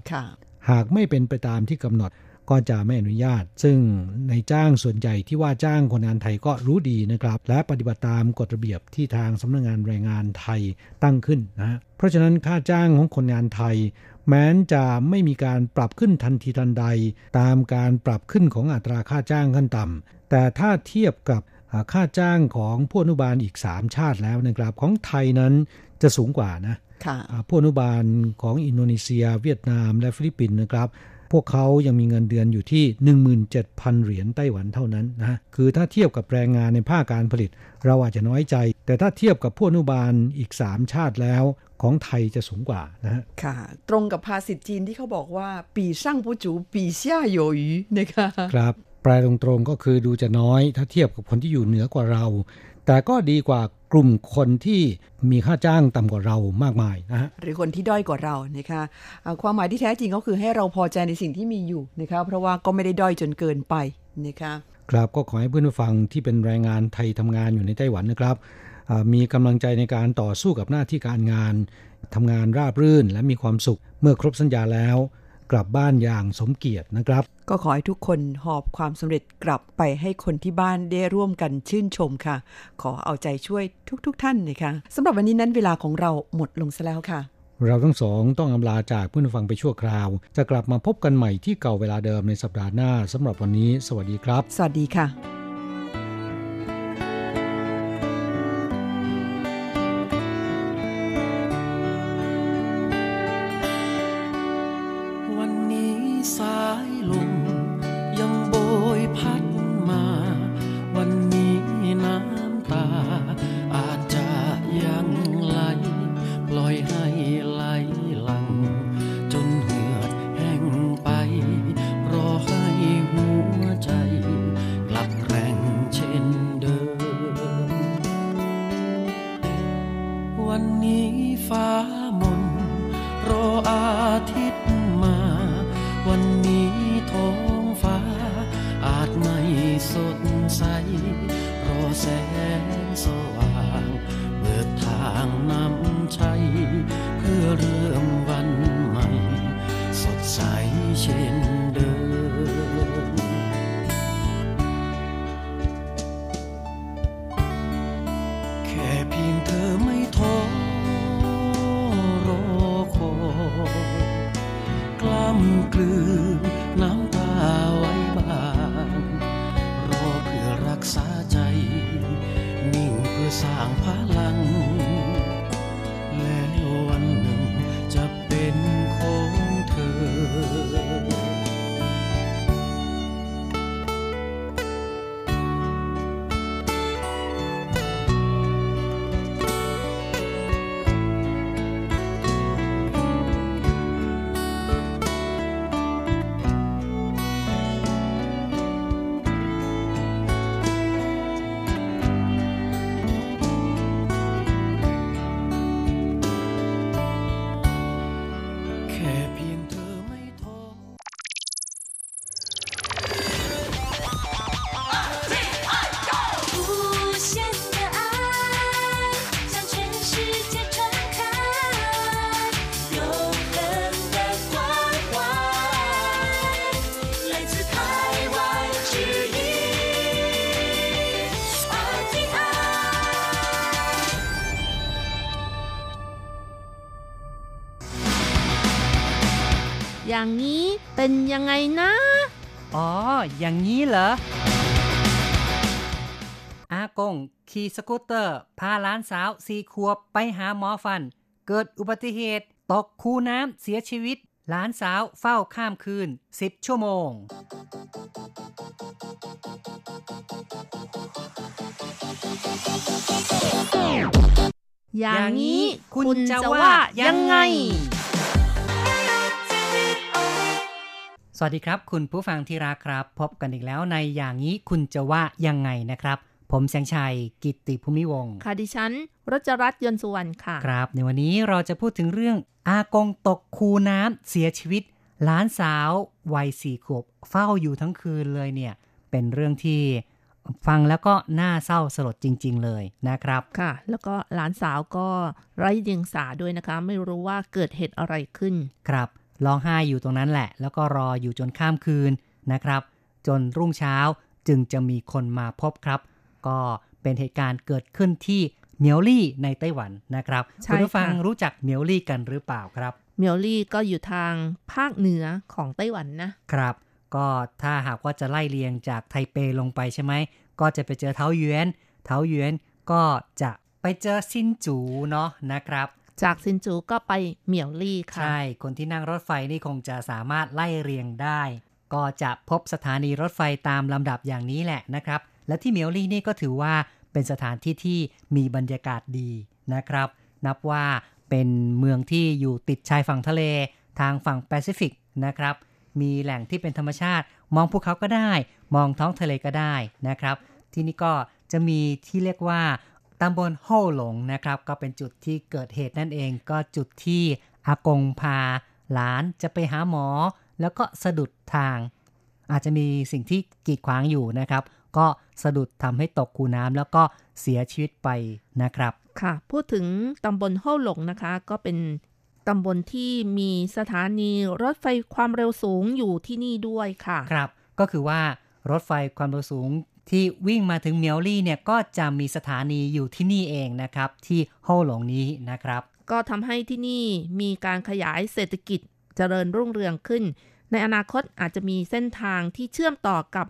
หากไม่เป็นไปตามที่กำหนดก็จะไม่อนุญาต ซึ่งในจ้างส่วนใหญ่ที่ว่าจ้างคนงานไทยก็รู้ดีนะครับ และปฏิบัติตามกฎระเบียบที่ทางสำนักงงานแรงงานไทยตั้งขึ้นนะเพราะฉะนั้นค่าจ้างของคนงานไทย แม้นจะไม่มีการปรับขึ้นทันทีทันใด ตามการปรับขึ้นของอัตราค่าจ้างขั้นต่ำแต่ถ้าเทียบกับ ค่าจ้างของผู้อนุบาลอีก 3 ชาติแล้วนะครับ ของไทยนั้นจะสูงกว่านะผู้อนุบาลของอินโดนีเซีย เวียดนามและฟิลิปปินส์นะครับพวกเขายังมีเงินเดือนอยู่ที่ 17,000 เหรียญไต้หวันเท่านั้นนะ คือถ้าเทียบกับแรงงานในภาคการผลิต เราอาจจะน้อยใจ แต่ถ้าเทียบกับผู้อนุบาลอีก 3 ชาติแล้วของไทยจะสูงกว่านะฮะ
ค่ะ ตรงกับภาษิตจีนที่เขาบอกว่า 比上不足比下有余นะคะ
ครับ แปลตรงๆก็คือดูจะน้อย ถ้าเทียบกับคนที่อยู่เหนือกว่าเรา แต่ก็ดีกว่ากลุ่มคนที่มีค่าจ้างต่ำกว่าเรามากมายนะฮะ
หรือคนที่ด้อยกว่าเรานะคะความหมายที่แท้จริงก็คือให้เราพอใจในสิ่งที่มีอยู่นะคะเพราะว่าก็ไม่ได้ด้อยจนเกินไปนะคะ
ครับก็ขอให้เพื่อนผู้ฟังที่เป็นแรงงานไทยทำงานอยู่ในไต้หวันนะครับมีกำลังใจในการต่อสู้กับหน้าที่การงานทำงานราบรื่นและมีความสุขเมื่อครบสัญญาแล้ว กลับบ้านอย่างสมเกียรตินะครับ
ก็ขอให้ทุกคนหอบความสำเร็จกลับไปให้คนที่บ้านได้ร่วมกันชื่นชมค่ะ ขอเอาใจช่วยทุกๆทท่านนะคะสำหรับวันนี้นั้นเวลาของเราหมดลงซะแล้วค่ะ
เราทั้งสองต้องอำลาจากผู้ฟังไปชั่วคราว จะกลับมาพบกันใหม่ที่เก่าเวลาเดิมในสัปดาห์หน้าสำหรับวันนี้ สวัสดีครับ
สวัสดีค่ะ
อ
ย่างนี้เป็นยังไงนะ
อ๋อ อย่างนี้เหรอ อากง ขี่สกูตเตอร์ พาหลานสาวสี่ขวบไปหาหมอฟัน เกิดอุบัติเหตุ ตกคูน้ำเสียชีวิต หลานสาวเฝ้าข้ามคืน 10 ชั่วโมง
อย่างนี้คุณจะว่ายังไง
สวัสดีครับ คุณผู้ฟังที่รักครับ พบกันอีกแล้วในอย่างนี้คุณจะว่ายังไงนะครับ ผมแสงชัยกิตติภูมิวงศ์
ค่ะดิฉันรจรัตน์ยนต์สุวรรณค่ะ
ครับ ในวันนี้เราจะพูดถึงเรื่อง อากงตกคูน้ำเสียชีวิต หลานสาววัยสี่ขวบเฝ้าอยู่ทั้งคืนเลยเนี่ย เป็นเรื่องที่ฟังแล้วก็น่าเศร้าสลดจริง ๆ เลยนะครับ
ค่ะ แล้วก็หลานสาวก็ไร้เดียงสาด้วยนะคะ ไม่รู้ว่าเกิดเหตุอะไรขึ้น
ครับ ร้องไห้อยู่ตรงนั้นแหละ แล้วก็รออยู่จนข้ามคืนนะครับ จนรุ่งเช้าจึงจะมีคนมาพบครับ ก็เป็นเหตุการณ์เกิดขึ้นที่เมียวลี่ในไต้หวันนะครับ
ใช่
คุณผู้ฟัง
ค่ะ
รู้จักเมียวลี่กันหรือเปล่าครับ
เมียวลี่ก็อยู่ทางภาคเหนือของไต้หวันนะ
ครับ ก็ถ้าหากว่าจะไล่เรียงจากไทเปลงไปใช่ไหมก็จะไปเจอเท้าเยวนเท้าเยวนก็จะไปเจอซินจูเนาะนะครับ
จากซินจูก็ไปเหมียวลี่ค่ะ
ใช่ คนที่นั่งรถไฟนี่คงจะสามารถไล่เรียงได้ ก็จะพบสถานีรถไฟตามลำดับอย่างนี้แหละนะครับ และที่เมียวลี่นี่ก็ถือว่าเป็นสถานที่ที่มีบรรยากาศดีนะครับ นับว่าเป็นเมืองที่อยู่ติดชายฝั่งทะเลทางฝั่งแปซิฟิกนะครับ มีแหล่งที่เป็นธรรมชาติ มองภูเขาก็ได้ มองท้องทะเลก็ได้นะครับ ที่นี่ก็จะมีที่เรียกว่า ตำบลโฮ่หลงนะครับ ก็เป็นจุดที่เกิดเหตุนั่นเองก็จุดที่อากงพาหลานจะไปหาหมอ แล้วก็สะดุดทาง อาจจะมีสิ่งที่กีดขวางอยู่นะครับ ก็สะดุดทำให้ตกคูน้ำแล้วก็เสียชีวิตไปนะครับ
ค่ะ พูดถึงตำบลโฮ่หลงนะคะ ก็เป็นตำบลที่มีสถานีรถไฟความเร็วสูงอยู่ที่นี่ด้วยค่ะ
ครับ ก็คือว่ารถไฟความเร็วสูง ที่วิ่งมาถึงเมียวลี่เนี่ยก็จะมีสถานีอยู่ที่นี่เองนะครับ ที่โฮหลงนี้นะครับ
ก็ทำให้ที่นี่มีการขยายเศรษฐกิจเจริญรุ่งเรืองขึ้น ในอนาคตอาจจะมีเส้นทางที่เชื่อมต่อกับ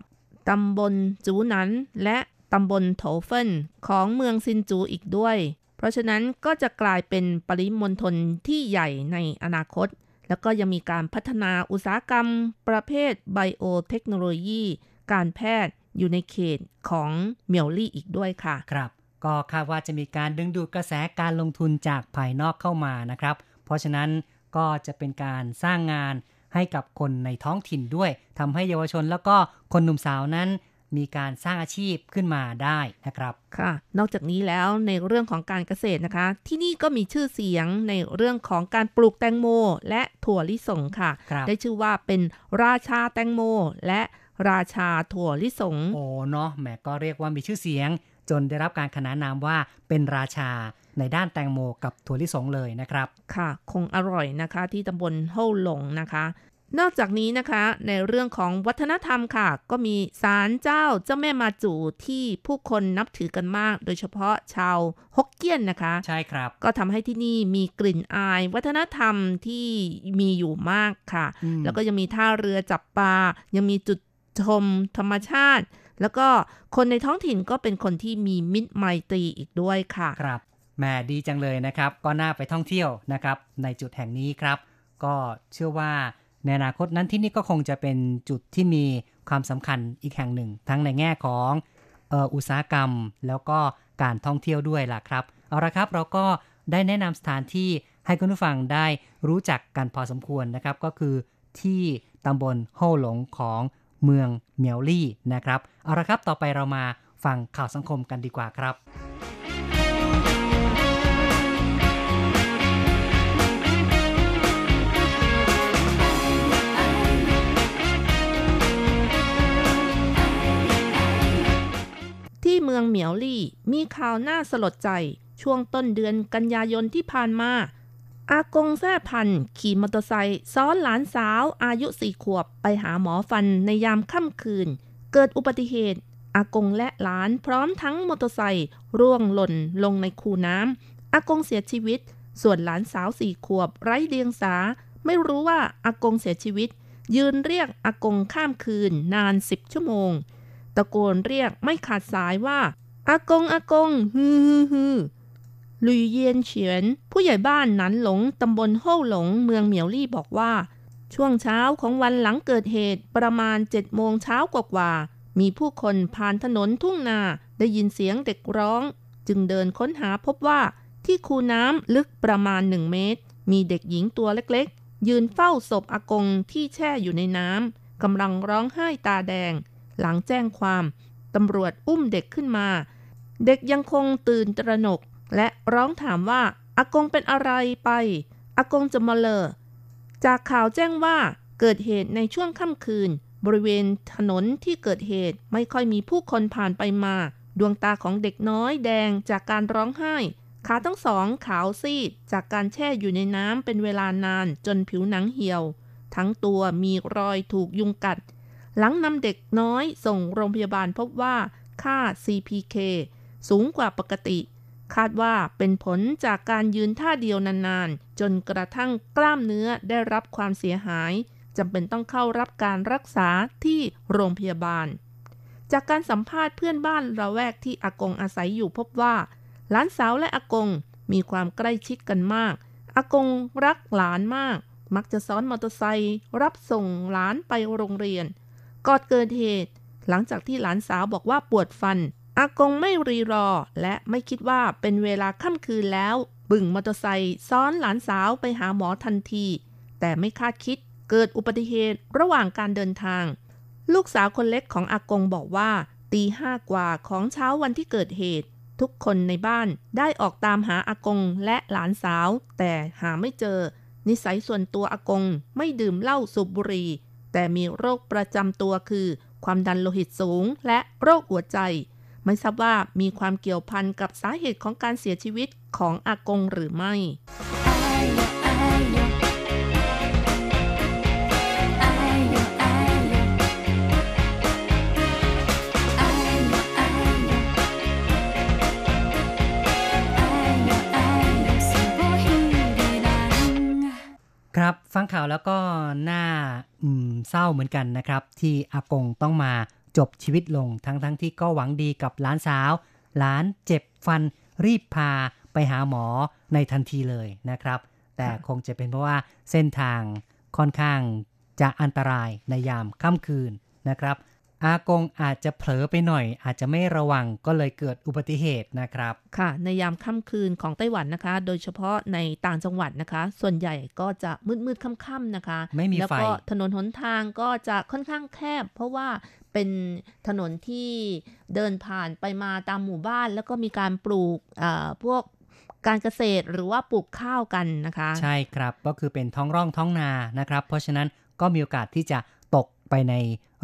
ตำบลจูนันและตำบลโถเฟินของเมืองซินจูอีกด้วย เพราะฉะนั้นก็จะกลายเป็นปริมณฑลที่ใหญ่ในอนาคต แล้วก็ยังมีการพัฒนาอุตสาหกรรม ประเภทไบโอเทคโนโลยี การแพทย์ อยู่ในเขตของเมียวลี่อีกด้วยค่ะ
ครับ ก็คาดว่าจะมีการดึงดูดกระแสการลงทุนจากภายนอกเข้ามานะครับ เพราะฉะนั้นก็จะเป็นการสร้างงานให้กับคนในท้องถิ่นด้วยทำให้เยาวชนแล้วก็คนหนุ่มสาวนั้นมีการสร้างอาชีพขึ้นมาได้นะครับ
ค่ะ นอกจากนี้แล้วในเรื่องของการเกษตรนะคะ ที่นี่ก็มีชื่อเสียงในเรื่องของการปลูกแตงโม และถั่วลิสงค่ะ
ครับ
ได้ชื่อว่าเป็นราชาแตงโม และ ราชาถั่วลิสง
โอ้เนาะแหมก็เรียกว่ามีชื่อเสียง จนได้รับการขนานนามว่าเป็นราชาในด้านแตงโมกับถั่วลิสงเลยนะครับ
ค่ะ คงอร่อยนะคะที่ตำบลโฮ่หลงนะคะ นอกจากนี้นะคะ ในเรื่องของวัฒนธรรมค่ะ ก็มีศาลเจ้าเจ้าแม่มาจูที่ผู้คนนับถือกันมาก โดยเฉพาะชาวฮกเกี้ยนนะคะ
ใช่ครับ
ก็ทำให้ที่นี่มีกลิ่นอาย วัฒนธรรมที่มีอยู่มากค่ะ
อืม
แล้วก็ยังมีท่าเรือจับปลายังมีจุด ชมธรรมชาติ แล้วก็คนในท้องถิ่นก็เป็นคนที่มีมิตรไมตรีอีกด้วยค่ะ
ครับแหมดีจังเลยนะครับ ก็น่าไปท่องเที่ยวนะครับ ในจุดแห่งนี้ครับ ก็เชื่อว่าในอนาคตนั้นที่นี่ก็คงจะเป็นจุดที่มีความสำคัญอีกแห่งหนึ่ง ทั้งในแง่ของอออุตสาหกรรม แล้วก็การท่องเที่ยวด้วยล่ะครับ เอาละครับเราก็ได้แนะนำสถานที่ให้คุณผู้ฟังได้รู้จักกันพอสมควรนะครับ ก็คือที่ตำบลโฮหลงของ เมืองเมียวลี่นะครับ เอาละครับต่อไปเรามาฟังข่าวสังคมกันดีกว่าครับ
ที่เมืองเหมียวลี่มีข่าวน่าสลดใจ ช่วงต้นเดือนกันยายนที่ผ่านมา อากงแท่พันขี่มอเตอร์ไซค์ซ้อนหลานสาวอายุสี่ขวบไปหาหมอฟันในยามค่ำคืน เกิดอุบัติเหตุ อากงและหลานพร้อมทั้งมอเตอร์ไซค์ร่วงหล่นลงในคูน้ำอากงเสียชีวิต ส่วนหลานสาวสี่ขวบไร้เดียงสา ไม่รู้ว่าอากงเสียชีวิต ยืนเรียกอากงข้ามคืนนานสิบชั่วโมง ตะโกนเรียกไม่ขาดสายว่า อากงอากงฮือฮือ ลุยเยียนเฉียน ผู้ใหญ่บ้านหนันหลงตำบลโฮ่หลง เมืองเหมียวลี่บอกว่า ช่วงเช้าของวันหลังเกิดเหตุประมาณเจ็ดโมงเช้ากว่าๆมีผู้คนผ่านถนนทุ่งนาได้ยินเสียงเด็กร้อง จึงเดินค้นหาพบว่า ที่คูน้ำลึกประมาณหนึ่งเมตร มีเด็กหญิงตัวเล็กๆ ยืนเฝ้าศพอากงที่แช่อยู่ในน้ำกำลังร้องไห้ตาแดง หลังแจ้งความตำรวจอุ้มเด็กขึ้นมา เด็กยังคงตื่นตระหนก และร้องถามว่าอากงเป็นอะไรไปอากงจะมาเลอจากข่าวแจ้งว่าเกิดเหตุในช่วงค่ำคืน บริเวณถนนที่เกิดเหตุไม่ค่อยมีผู้คนผ่านไปมา ดวงตาของเด็กน้อยแดงจากการร้องไห้ ขาทั้งสองขาวซีด จากการแช่อยู่ในน้ำเป็นเวลานานจนผิวหนังเหี่ยว ทั้งตัวมีรอยถูกยุงกัด หลังนำเด็กน้อยส่งโรงพยาบาลพบว่าค่า CPK สูงกว่าปกติ คาดว่าเป็นผลจากการยืนท่าเดียวนานๆ จนกระทั่งกล้ามเนื้อได้รับความเสียหายจำเป็นต้องเข้ารับการรักษาที่โรงพยาบาล จากการสัมภาษณ์เพื่อนบ้านระแวกที่อากงอาศัยอยู่พบว่า หลานสาวและอากงมีความใกล้ชิดกันมาก อากงรักหลานมาก มักจะซ้อนมอเตอร์ไซค์รับส่งหลานไปโรงเรียนก่อนเกิดเหตุ หลังจากที่หลานสาวบอกว่าปวดฟัน อากงไม่รีรอ และไม่คิดว่าเป็นเวลาค่ำคืนแล้ว บึ่งมอเตอร์ไซค์ซ้อนหลานสาวไปหาหมอทันที แต่ไม่คาดคิดเกิดอุบัติเหตุระหว่างการเดินทาง ลูกสาวคนเล็กของอากงบอกว่า ตีห้ากว่าของเช้าวันที่เกิดเหตุ ทุกคนในบ้านได้ออกตามหาอากงและหลานสาว แต่หาไม่เจอ นิสัยส่วนตัวอากงไม่ดื่มเหล้าสูบบุหรี่แต่มีโรคประจำตัวคือ ความดันโลหิตสูงและโรคหัวใจ ไม่ทราบว่ามีความเกี่ยวพันกับสาเหตุของการเสียชีวิตของอากงหรือไม่
ครับฟังข่าวแล้วก็น่าเศร้าเหมือนกันนะครับ ที่อากงต้องมา จบชีวิตลงทั้งทั้งที่ก็หวังดีกับหลานสาว หลานเจ็บฟันรีบพาไปหาหมอในทันทีเลยนะครับ แต่คงจะเป็นเพราะว่าเส้นทางค่อนข้างจะอันตรายในยามค่ำคืนนะครับ อากงอาจจะเผลอไปหน่อย อาจจะไม่ระวังก็เลยเกิดอุบัติเหตุนะครับ
ค่ะ ในยามค่ำคืนของไต้หวันนะคะ โดยเฉพาะในต่างจังหวัดนะคะ ส่วนใหญ่ก็จะมืดมืดๆค่ำๆนะคะ
ไม่มี
แล้ว
ไฟ
ก็ถนนหนทางก็จะค่อนข้างแคบ เพราะว่าเป็นถนนที่เดินผ่านไปมาตามหมู่บ้าน แล้วก็มีการปลูกเอ่อพวกการเกษตรหรือว่าปลูกข้าวกันนะคะ
ใช่ครับก็คือเป็นท้องร่องท้องนานะครับ เพราะฉะนั้นก็มีโอกาสที่จะตก ไปใน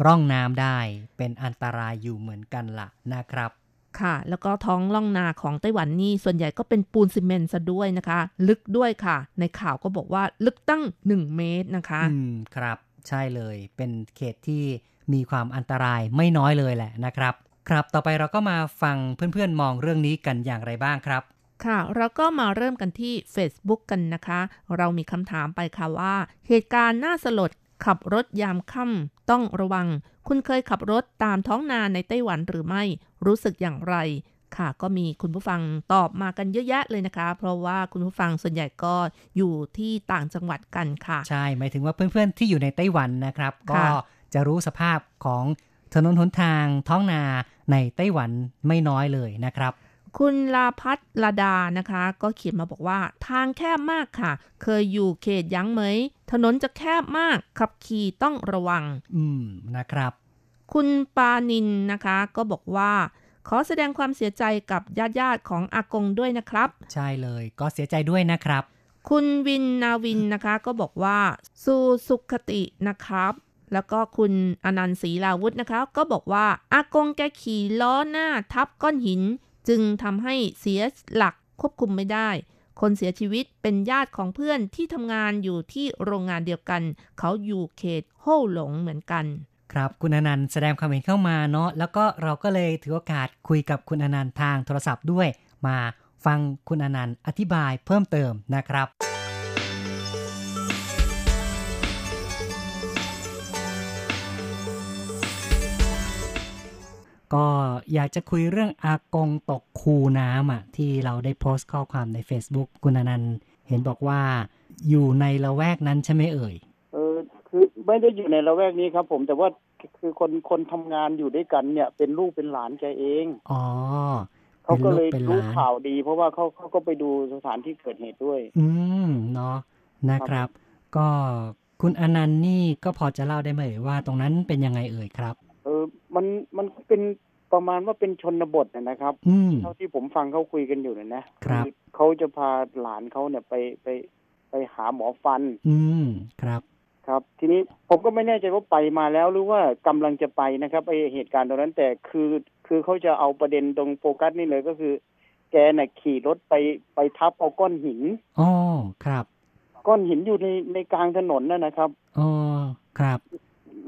ร่องน้ำได้ เป็นอันตรายอยู่เหมือนกันล่ะนะครับ
ค่ะ แล้วก็ท้องล่องนาของไต้หวันนี่ส่วนใหญ่ก็เป็นปูนซีเมนต์ซะด้วยนะคะ ลึกด้วยค่ะ ในข่าวก็บอกว่าลึกตั้ง 1 เมตรนะคะ
อืมครับ ใช่เลย เป็นเขตที่มีความอันตรายไม่น้อยเลยแหละนะครับ ครับต่อไปเราก็มาฟังเพื่อนๆมองเรื่องนี้กันอย่างไรบ้างครับ
ค่ะเราก็มาเริ่มกันที่ Facebook กันนะคะ เรามีคำถามไปค่ะว่า เหตุการณ์น่าสลด ขับรถยามค่ำต้องระวัง คุณเคยขับรถตามท้องนาในไต้หวันหรือไม่ รู้สึกอย่างไร ค่ะ ก็มีคุณผู้ฟังตอบมากันเยอะแยะเลยนะคะ เพราะว่าคุณผู้ฟังส่วนใหญ่ก็อยู่ที่ต่างจังหวัดกันค่ะ
ใช่หมายถึงว่าเพื่อนๆที่อยู่ในไต้หวันนะครับ ก็จะรู้สภาพของถนนหนทางท้องนาในไต้หวันไม่น้อยเลยนะครับ
คุณลาพัฒลาดานะคะ ก็เขียนมาบอกว่า ทางแคบมากค่ะ เคยอยู่เขตยั้งไหม ถนนจะแคบมากขับขี่ต้องระวัง
อืมนะครับ
คุณปานินนะคะ ก็บอกว่า ขอแสดงความเสียใจกับญาติญาติๆของอากงด้วยนะครับ
ใช่เลยก็เสียใจด้วยนะครับ
คุณวินนาวินนะคะก็บอกว่า สู่สุขตินะครับแล้วก็คุณอนันต์ศรีลาวุธนะคะ ก็บอกว่า อากงแกขี่ล้อหน้าทับก้อนหิน จึงทำให้เสียหลักควบคุมไม่ได้ คนเสียชีวิตเป็นญาติของเพื่อนที่ทำงานอยู่ที่โรงงานเดียวกัน เขาอยู่เขตโฮ่หลงเหมือนกัน
ครับคุณอนันต์แสดงความเห็นเข้ามาเนาะแล้วก็เราก็เลยถือโอกาสคุยกับคุณอนันต์ทางโทรศัพท์ด้วย มาฟังคุณอนันต์อธิบายเพิ่มเติมนะครับ ก็อยากจะคุยเรื่องอากงตกคูน้ำอะที่เราได้โพสต์ข้อความใน Facebook คุณอนันต์เห็นบอกว่าอยู่ในละแวกนั้นใช่ไหมเอ่ย
เออคือไม่ได้อยู่ในละแวกนี้ครับผมแต่ว่าคือคนคนทำงานอยู่ด้วยกันเนี่ย เป็นลูกเป็นหลานแกเอง
อ๋อ
เขาก็เลย
เป็นลู
รู้
กเป็นหลาน
ข่าวดี เพราะว่าเขาเขาก็ไปดูสถานที่เกิดเหตุด้วย
อืมเนาะนะครับ ก็คุณอนันต์นี่ก็พอจะเล่าได้ไหมเอ่ยว่าตรงนั้นเป็นยังไงเอ่ยครับ
เออมันมันเป็นประมาณว่าเป็นชนบทนะนะครับ
อืม
เท่าที่ผมฟังเขาคุยกันอยู่เนี่ยนะครับอเขาจะพาหลานเขาเนี่ยไปไปไปหาหมอฟัน
อืม ครับ
ครับ ทีนี้ผมก็ไม่แน่ใจว่าไปมาแล้วหรือว่ากำลังจะไปนะครับไอเหตุการณ์ตรงนั้นแต่คือคือเขาจะเอาประเด็นตรงโฟกัสนี่เลยก็คือ แกน่ะขี่รถไปไปทับเอาก้อนหิน
อ๋อ ครับ
ก้อนหินอยู่ในในกลางถนนนั่นนะครับ
อ๋อ ครับ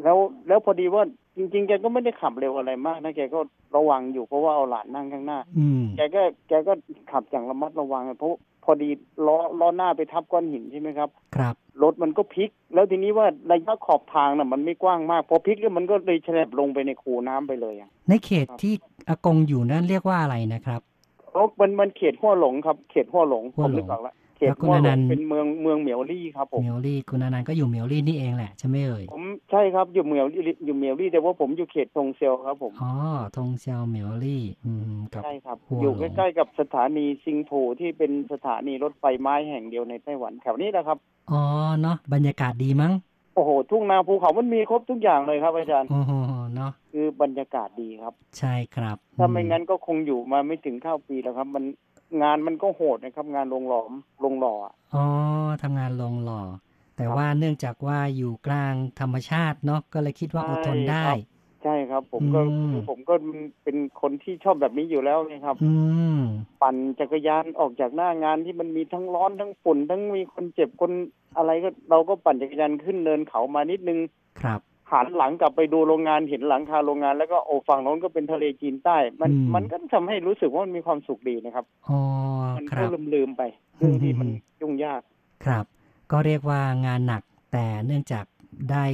แล้วแล้วพอดีว่า จริงๆ แกก็ไม่ได้ขับเร็วอะไรมากนะแกก็ระวังอยู่เพราะว่าเอาหลานนั่งข้างหน้า
อืม
แกก็แกก็ขับอย่างระมัดระวังเพราะพอดีล้อล้อหน้าไปทับก้อนหินใช่ไหมครับ
ครับ
รถมันก็พลิก แล้วทีนี้ว่าระยะขอบทางน่ะมันไม่กว้างมาก พอพลิกแล้วมันก็เลยฉลับลงไปในคูน้ำไปเลยอะ
ในเขตที่อากงอยู่นั่นเรียกว่าอะไรนะครับ
เพราะมันมันเขตหัวหลงครับ เขตหัวหลง
หั
ผ
ว
ม
หลง
นึกออกแล้ว เขต
แล้วคุณ
หัวหล
อนั
ง
นต์
เป็นเมืองเมืองเหมียวลี่ครับผม
เมียวลี่คุณอนันต์ก็อยู่เมียวลี่นี่เองแหละใช่ไหมเอ่ย
ผมใช่ครับอยู่เหมียวลี่อยู่เหมียวลี่แต่ว่าผมอยู่เขตทงเซลครับผม
อ๋อทงเซียวเมียวลี่ อืมกับ
ใช่ครับ
หัวหลง
อยู่ใกล้ๆกับสถานีซิงโูที่เป็นสถานีรถไฟไม้แห่งเดียวในไต้หวันแถวนี้แหละครับ
อ๋อเนาะบรรยากาศดีมั้ง
โอ้โหทุ่งนาภูเขามันมีครบทุกอย่างเลยครับอาจารย์
โอ้โหเนาะ
คือบรรยากาศดีครับ
ใช่ครับ
ถ้าไม่งั้นก็คงอยู่มาไม่ถึงข้าวปีแล้วครับ มัน งานมันก็โหดนะครับ งานลงหลอมลงหล่ออะ
อ๋อทำงานลงหล่อ แต่
ครับ
ว่าเนื่องจากว่าอยู่กลางธรรมชาติเนาะก็เลยคิดว่าอดทนได้
ใช่ครับ ผมก็
อืม
คือผมก็เป็นคนที่ชอบแบบนี้อยู่แล้วนะครับ
อืม
ปั่นจักรยานออกจากหน้างานที่มันมีทั้งร้อนทั้งฝุ่น ทั้งมีคนเจ็บคนอะไรก็เราก็ปั่นจักรยานขึ้นเนินเขามานิดนึง
ครับ
หันหลังกลับไปดูโรงงานเห็นหลังคาโรงงาน แล้วก็โอ้ฝั่งโน้นก็เป็นทะเลจีนใต้ มัน
อืม
มันก็ทำให้รู้สึกว่ามันมีความสุขดีนะครับ
อ๋อ
มัน
ค
ก็
รับ
ลืมลืมๆไปเรื่องที่มัน
อืม
ยุ่งยาก
ครับ ก็เรียกว่างานหนักแต่เนื่องจากได้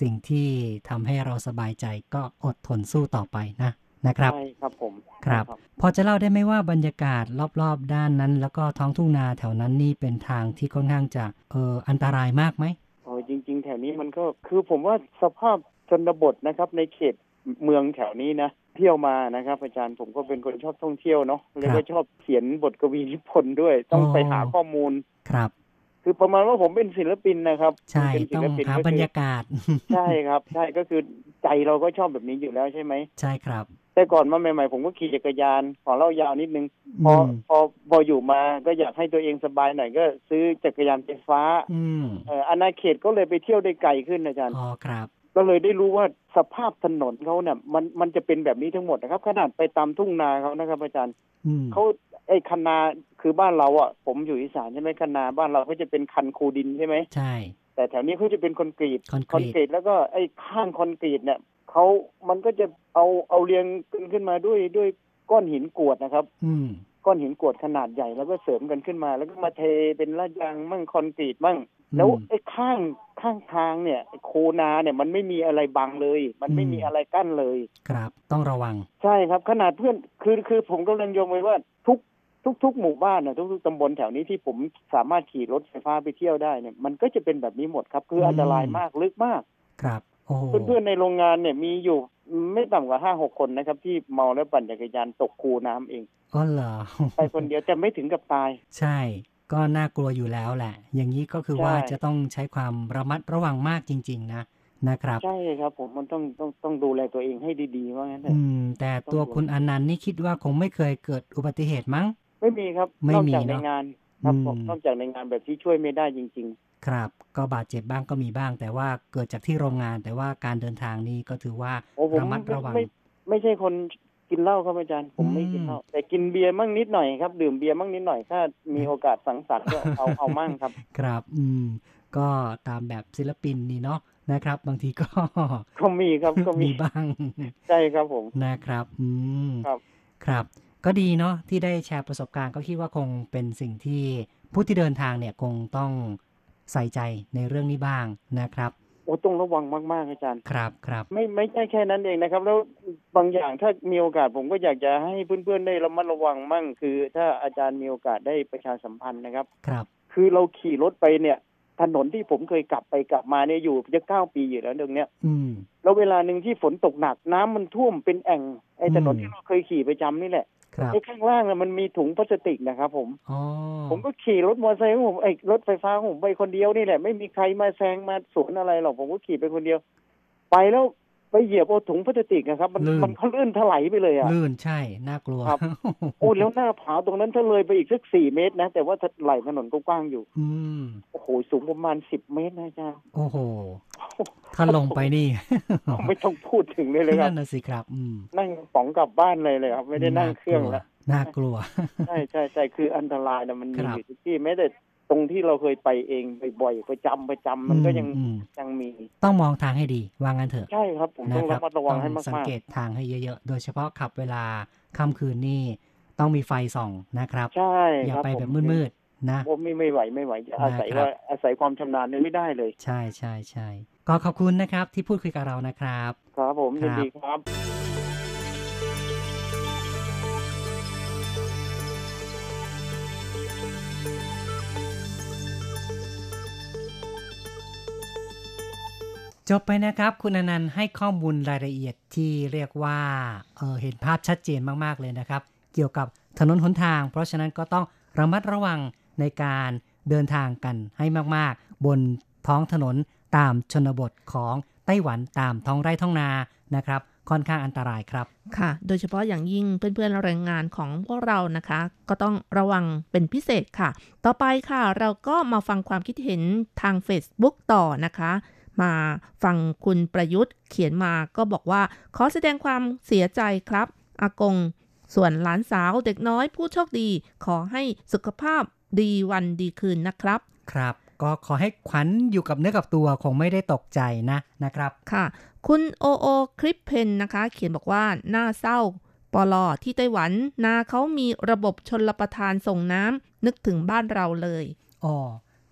สิ่งที่ทำให้เราสบายใจก็อดทนสู้ต่อไปนะนะครับ
ใช่ครับผม
ครับ พอจะเล่าได้ไหมว่าบรรยากาศรอบๆ ด้านนั้น แล้วก็ท้องทุ่งนาแถวนั้นนี่เป็นทางที่ค่อนข้างจะเอออันตรายมากไหม
วนี้มันก็คือผมว่าสภาพชนบทนะครับ ในเขตเมืองแถวนี้นะเที่ยวมานะครับ อาจารย์ผมก็เป็นคนชอบท่องเที่ยวเนาะแล้วก็ชอบเขียนบทกวีนิพนธ์ด้วย ต้องไปหาข้อมูล
ครับ
คือประมาณว่าผมเป็นศิลปินนะครับ
ใช่
เป็นศิ
ต้อง
ลปิน
หา
ก็
บร
คื
ร
อ
ยากาศ
ใช่ครับ ใช่ก็คือใจเราก็ชอบแบบนี้อยู่แล้วใช่ไหม
ใช่ครับ
แต่ก่อนมาใหม่ๆผมก็ขี่จักรยานขอเล่ายาวนิดนึงพอ
ม
พอพออยู่มาก็อยากให้ตัวเองสบายหน่อยก็ซื้อจักรยานไฟฟ้า
อืม
เอ่ออาณาเขตก็เลยไปเที่ยวได้ไกลขึ้นอาจารย์
อ๋อครับ
ก็เลยได้รู้ว่าสภาพถนนเขาเนี่ยมันมันจะเป็นแบบนี้ทั้งหมดนะครับ ขนาดไปตามทุ่งนาเขานะครับ อาจารย์
อืม
เขาไอ้คันนาคือบ้านเราอะ ผมอยู่อีสานใช่ไหมคันนาบ้านเราก็จะเป็นคันคูดินใช่ไหม
ใช่
แต่แถวนี้เขาจะเป็นคอนกรีต
คอนกรีต
รีตแล้วก็ไอ้ข้างคอนกรีตเนี่ยเขามันก็จะเอาเอาเรียงขึ้นขึ้นมาด้วยด้วยก้อนหินกรวดนะครับ
อืม
ก้อนหินกรวดขนาดใหญ่แล้วก็เสริมกันขึ้นมา แล้วก็มาเทเป็นลาดยางมั่งคอนกรีตมั่ง แล้วไอ้ข้างข้างทางเนี่ยโคนาเนี่ยมันไม่มีอะไรบังเลย มันไม่มีอะไรกั้นเลย
ครับ ต้องระวัง
ใช่ครับขนาดเพื่อนคือคือผมกำลังโยงไว้ว่า ทุกทุกทุกหมู่บ้านนะทุกๆตำบลแถวนี้ที่ผมสามารถขี่รถไฟฟ้าไปเที่ยวได้เนี่ยมันก็จะเป็นแบบนี้หมดครับ คืออันตรายมากลึกมาก
ครับโอ้โห
เพื่อนๆในโรงงานเนี่ยมีอยู่ไม่ต่ำกว่าห้าหกคนนะครับ ที่เมาแล้วปั่นจักรยานตกคูน้ำเอง
อ๋อเหรอ
ไปคนเดียวแต่ไม่ถึงกับตาย
ใช่ ก็น่ากลัวอยู่แล้วแหละ อย่างนี้ก็คือ
ใช่
ว่าจะต้องใช้ความระมัดระวังมากจริง ๆ นะนะครับ
ใช่ครับผมมันต้องต้องต้องดูแลตัวเองให้ดีๆว่างั้นเถ
อื
อะ
มแต่ตัวคุณอนันต์นี่คิดว่าคงไม่เคยเกิดอุบัติเหตุมั้ง
ไม่มีครับ
ไม่
นอก
มี
จากใน
เนอะ
งานครับ
อืม
ผมนอกจากในงานแบบที่ช่วยไม่ได้จริง
ครับ ก็บาดเจ็บบ้างก็มีบ้าง แต่ว่าเกิดจากที่โรงงาน แต่ว่าการเดินทางนี่ก็ถือว่า
ๆโอ้ผม
ระมัด
ไม่
ระวัง
ไม่ไม่ใช่คนกินเหล้าครับอาจารย์ผมไม่
อืม
กินเหล้าแต่กินเบียร์มั่งนิดหน่อยครับ ดื่มเบียร์มั่งนิดหน่อยถ้ามีโอกาสสังสรรค์ก็เอาเอามั่งครับ
ครับ อืม ก็ตามแบบศิลปินนี่เนาะนะครับ บางทีก็
ก็มีครับก็มี
มีบ้าง
ใช่ครับผม
นะครับ อืม
ครับ
ครับ ก็ดีเนาะที่ได้แชร์ประสบการณ์ก็คิดว่าคงเป็นสิ่งที่ผู้ที่เดินทางเนี่ยคงต้องใส่ใจในเรื่องนี้บ้างนะครับ
โอ้ต้องระวังมากๆอาจารย์
ครับครับ
ไม่ไม่ใช่แค่นั้นเองนะครับ แล้วบางอย่างถ้ามีโอกาสผมก็อยากจะให้เพื่อนๆได้ระมัดระวังมั่ง คือ ถ้าอาจารย์มีโอกาสได้ประชาสัมพันธ์นะครับ
ครับ
คือเราขี่รถไปเนี่ย ถนนที่ผมเคยกลับไปกลับมาเนี่ยอยู่จะเก้าปีอยู่แล้วตรงเนี้ย
อืม
แล้วเวลาหนึ่งที่ฝนตกหนักน้ำมันท่วมเป็นแอ่งไอ้ถนน
อืม
ที่เราเคยขี่ประจำนี่แหละ
ครับ
ไอ้ข้างล่างน่ะมันมีถุงพลาสติกนะครับ ผม
อ๋อ
ผมก็ขี่รถมอเตอร์ไซค์ของผมไอ้รถไฟฟ้าของผมไปคนเดียวนี่แหละ ไม่มีใครมาแซงมาสวนอะไรหรอกผมก็ขี่ไปคนเดียว ไปแล้ว ไปเหยียบเอาถุงพลาสติกนะครับ มันมันเขาลื่นถลายไปเลยอะ
ลื่นใช่ น่ากลัว
ครับ โอ้แล้วหน้าผาตรงนั้นถ้าเลยไปอีกสักสี่เมตรนะ แต่ว่าไหลถนนก็กว้างอยู่
อืม
โอ้โห สูงประมาณสิบเมตรนะอาจารย์
โอ้โห ถ้าลงไปนี่
ไม่ต้องพูดถึงเลยเลยครั
นั่
บ
นน่ะสิครับ อืม
นั่งป๋องกลับบ้านเลยเลยครับ ไม่ได้นั่งเครื่องแล้ว
น่ากลัว
ใช่ใช่ใช่คืออันตรายนะมันมี
ครับ
อยู่ทุกที่แม้แต่ ตรงที่เราเคยไปเองบ่อยๆประจำประจำมันก็ยัง
อืม
ยังมี
ต้องมองทางให้ดีว่างั้นเถอะ
ใช่ครับผมต้อง
ค
ระมัดระวังให้
ต้องสัง
มาก
เกตทางให้เยอะๆ โดยเฉพาะขับเวลาค่ำคืนนี่ต้องมีไฟส่องนะครับ
ๆใช่
อย่า
ครับ
ไป
ผม
แบบมืดๆนะ
ผมไม่ไม่ไหวไม่ไหวจะอาศัย
นะครับ
ว่าอาศัยความชำนาญเนี่ยไม่ได้เลย
ใช่ใช่ใช่ก็ขอบคุณนะครับที่พูดคุยกับเรานะครับ
ครับผม
ครั
ยิ
บ
นดีครับ
จบไปนะครับ คุณอนันต์ให้ข้อมูลรายละเอียดที่เรียกว่าเออเห็นภาพชัดเจนมากๆเลยนะครับ เกี่ยวกับถนนหนทาง เพราะฉะนั้นก็ต้องระมัดระวังในการเดินทางกันให้มากๆ บนท้องถนนตามชนบทของไต้หวันตามท้องไร่ท้องนานะครับ ค่อนข้างอันตรายครับ
ค่ะ โดยเฉพาะอย่างยิ่งเพื่อนๆแรงงานของพวกเรานะคะ ก็ต้องระวังเป็นพิเศษค่ะ ต่อไปค่ะ เราก็มาฟังความคิดเห็นทาง Facebook ต่อนะคะ มาฟังคุณประยุทธ์เขียนมาก็บอกว่า ขอแสดงความเสียใจครับอากง ส่วนหลานสาวเด็กน้อยผู้โชคดี ขอให้สุขภาพดีวันดีคืนนะครับ
ครับ ก็ขอให้ขวัญอยู่กับเนื้อกับตัวคงไม่ได้ตกใจนะนะครับ
ค่ะ คุณโอโอคลิปเพนนะคะ เขียนบอกว่าน่าเศร้าปลอที่ไต้หวันนาเขามีระบบชนลประทานส่งน้ำนึกถึงบ้านเราเลย
อ๋อ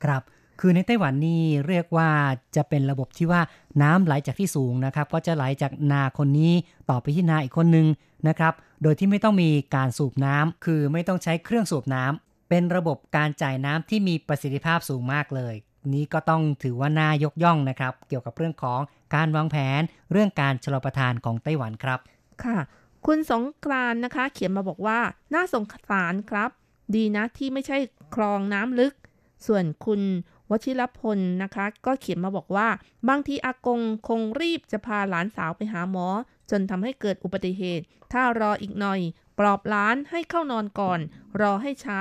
ครับ คือในไต้หวันนี่เรียกว่าจะเป็นระบบที่ว่าน้ำไหลจากที่สูงนะครับ ก็จะไหลจากนาคนนี้ต่อไปที่นาอีกคนนึงนะครับ โดยที่ไม่ต้องมีการสูบน้ำคือไม่ต้องใช้เครื่องสูบน้ำเป็นระบบการจ่ายน้ำที่มีประสิทธิภาพสูงมากเลย นี้ก็ต้องถือว่าน่ายกย่องนะครับ เกี่ยวกับเรื่องของการวางแผน เรื่องการชลประทานของไต้หวันครับ
ค่ะ คุณสงกรานนะคะ เขียนมาบอกว่าน่าสงสารครับ ดีนะที่ไม่ใช่คลองน้ำลึก ส่วนคุณ วชิรพลนะคะ ก็เขียนมาบอกว่า บางทีอากงคงรีบจะพาหลานสาวไปหาหมอ จนทำให้เกิดอุบัติเหตุ ถ้ารออีกหน่อย ปลอบหลานให้เข้านอนก่อน รอให้เช้า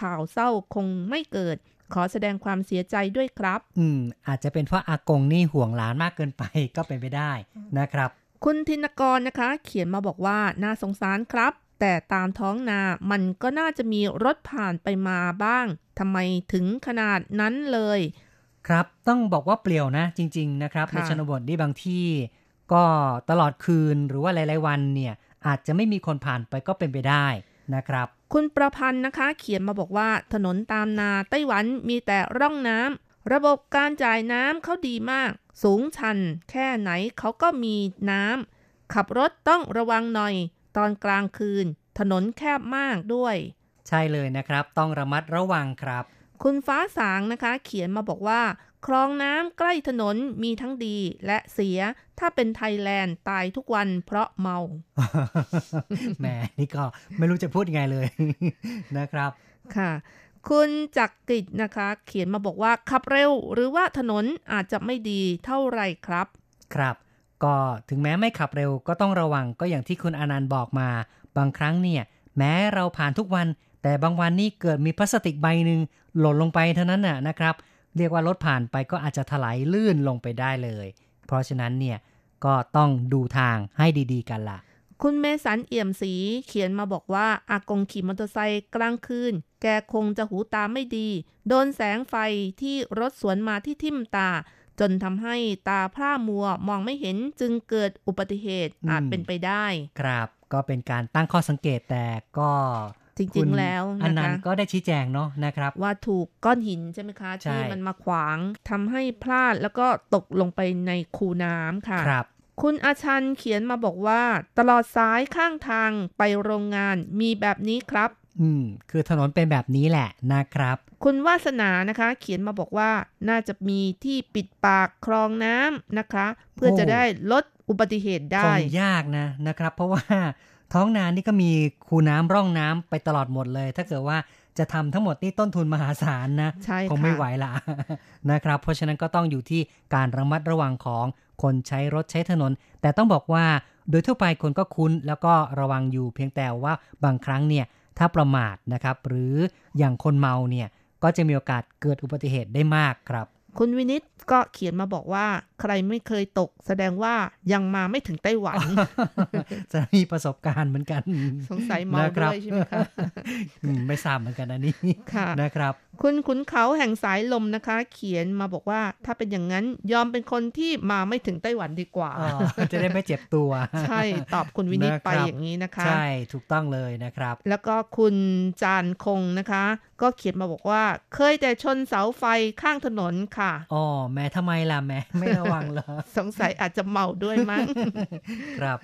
ข่าวเศร้าคงไม่เกิด ขอแสดงความเสียใจด้วยครับ
อืม อาจจะเป็นเพราะอากงนี่ห่วงหลานมากเกินไปก็เป็นไปได้นะครับ
คุณธินกรนะคะ เขียนมาบอกว่าน่าสงสารครับ แต่ตามท้องนามันก็น่าจะมีรถผ่านไปมาบ้างทำไมถึงขนาดนั้นเลย
ครับต้องบอกว่าเปลี่ยวนะจริง ๆ นะครับ
ค่ะ
ในชนบทนี่บางที่ ก็ตลอดคืนหรือว่าหลาย ๆ วันเนี่ยอาจจะไม่มีคนผ่านไปก็เป็นไปได้นะครับ
คุณประพันธ์นะคะ เขียนมาบอกว่าถนนตามนาไต้หวันมีแต่ร่องน้ำระบบการจ่ายน้ำเขาดีมาก สูงชัน แค่ไหนเขาก็มีน้ำขับรถต้องระวังหน่อย ตอนกลางคืน ถนนแคบมากด้วย
ใช่เลยนะครับ ต้องระมัดระวังครับ
คุณฟ้าสางนะคะ เขียนมาบอกว่า คลองน้ำใกล้ถนนมีทั้งดีและเสีย ถ้าเป็นไทยแลนด์ตายทุกวันเพราะเมา
แหมนี่ก็ไม่รู้จะพูดยังไงเลยนะครับ
ค่ะคุณจักริดนะคะ เขียนมาบอกว่าขับเร็ว หรือว่าถนนอาจจะไม่ดีเท่าไหร่ครับ
ครับ ก็ถึงแม้ไม่ขับเร็วก็ต้องระวังก็อย่างที่คุณอนันต์บอกมา บางครั้งเนี่ยแม้เราผ่านทุกวัน แต่บางวันนี่เกิดมีพลาสติกใบหนึ่งหล่นลงไปเท่านั้นน่ะนะครับ เรียกว่ารถผ่านไปก็อาจจะถลายลื่นลงไปได้เลย เพราะฉะนั้นเนี่ยก็ต้องดูทางให้ดีๆกันล่ะ
คุณเมสันเอี่ยมสีเขียนมาบอกว่าอากงขี่มอเตอร์ไซค์กลางคืน แกคงจะหูตาไม่ดี โดนแสงไฟที่รถสวนมาที่ทิ่มตา จนทำให้ตาพร่ามัวมองไม่เห็นจึงเกิดอุบัติเหตุ
อืม
อาจเป็นไปได้
ครับก็เป็นการตั้งข้อสังเกตแต่ก็
จริงๆแล้ว
อัน
นะ
นั้
คะ
นก็ได้ชี้แจงเนาะนะครับ
ว่าถูกก้อนหินใช่ไหมคะ
ใช่
ที่มันมาขวางทำให้พลาดแล้วก็ตกลงไปในคูน้ำค่ะ
ครับ
คุณอาชันเขียนมาบอกว่า ตลอดสายข้างทางไปโรงงานมีแบบนี้ครับ
อืม คือถนนเป็นแบบนี้แหละนะครับ
คุณวาสนานะคะ เขียนมาบอกว่าน่าจะมีที่ปิดปากคลองน้ำนะคะ เพื่อ
โอ้
จะได้ลดอุบัติเหตุ
ค
ได้
งยากนะนะครับ เพราะว่าท้องนานี่ก็มีคูน้ำร่องน้ำไปตลอดหมดเลย ถ้าเกิดว่าจะทำทั้งหมดนี่ต้นทุนมหาศาลนะ
ใช่ค่ะ
คงไม่ไหวละนะครับ เพราะฉะนั้นก็ต้องอยู่ที่การระมัดระวังของคนใช้รถใช้ถนน แต่ต้องบอกว่าโดยทั่วไปคนก็คุ้นแล้วก็ระวังอยู่เพียงแต่ว่าบางครั้งเนี่ย ถ้าประมาทนะครับ หรืออย่างคนเมาเนี่ยก็จะมีโอกาสเกิดอุบัติเหตุได้มากครับ
คุณวินิตก็เขียนมาบอกว่า ใครไม่เคยตก แสดงว่ายังมาไม่ถึงไต้หวัน
จะมีประสบการณ์เหมือนกัน
สงสัยเมา
นะครับ
ด้วยใช่ไหมคะ
อืมไม่ทราบเหมือนกันอันนี้
ค่ะ
นะครับ
คุณขุนเขาแห่งสายลมนะคะ เขียนมาบอกว่าถ้าเป็นอย่างนั้นยอมเป็นคนที่มาไม่ถึงไต้หวันดีกว่า
อ๋อจะได้ไม่เจ็บตัว
ใช่ตอบคุณวินิตไป
นะครับ
อย่างนี้นะคะ
ใช่ถูกต้องเลยนะครับ
แล้วก็คุณจานคงนะคะ ก็เขียนมาบอกว่า เคยแต่ชนเสาไฟข้างถนนค่ะ
อ๋อแม่ทำไมล่ะแม่ไม่ระวังเหรอ
สงสัยอาจจะเมาด้วยมั้ง
ครับ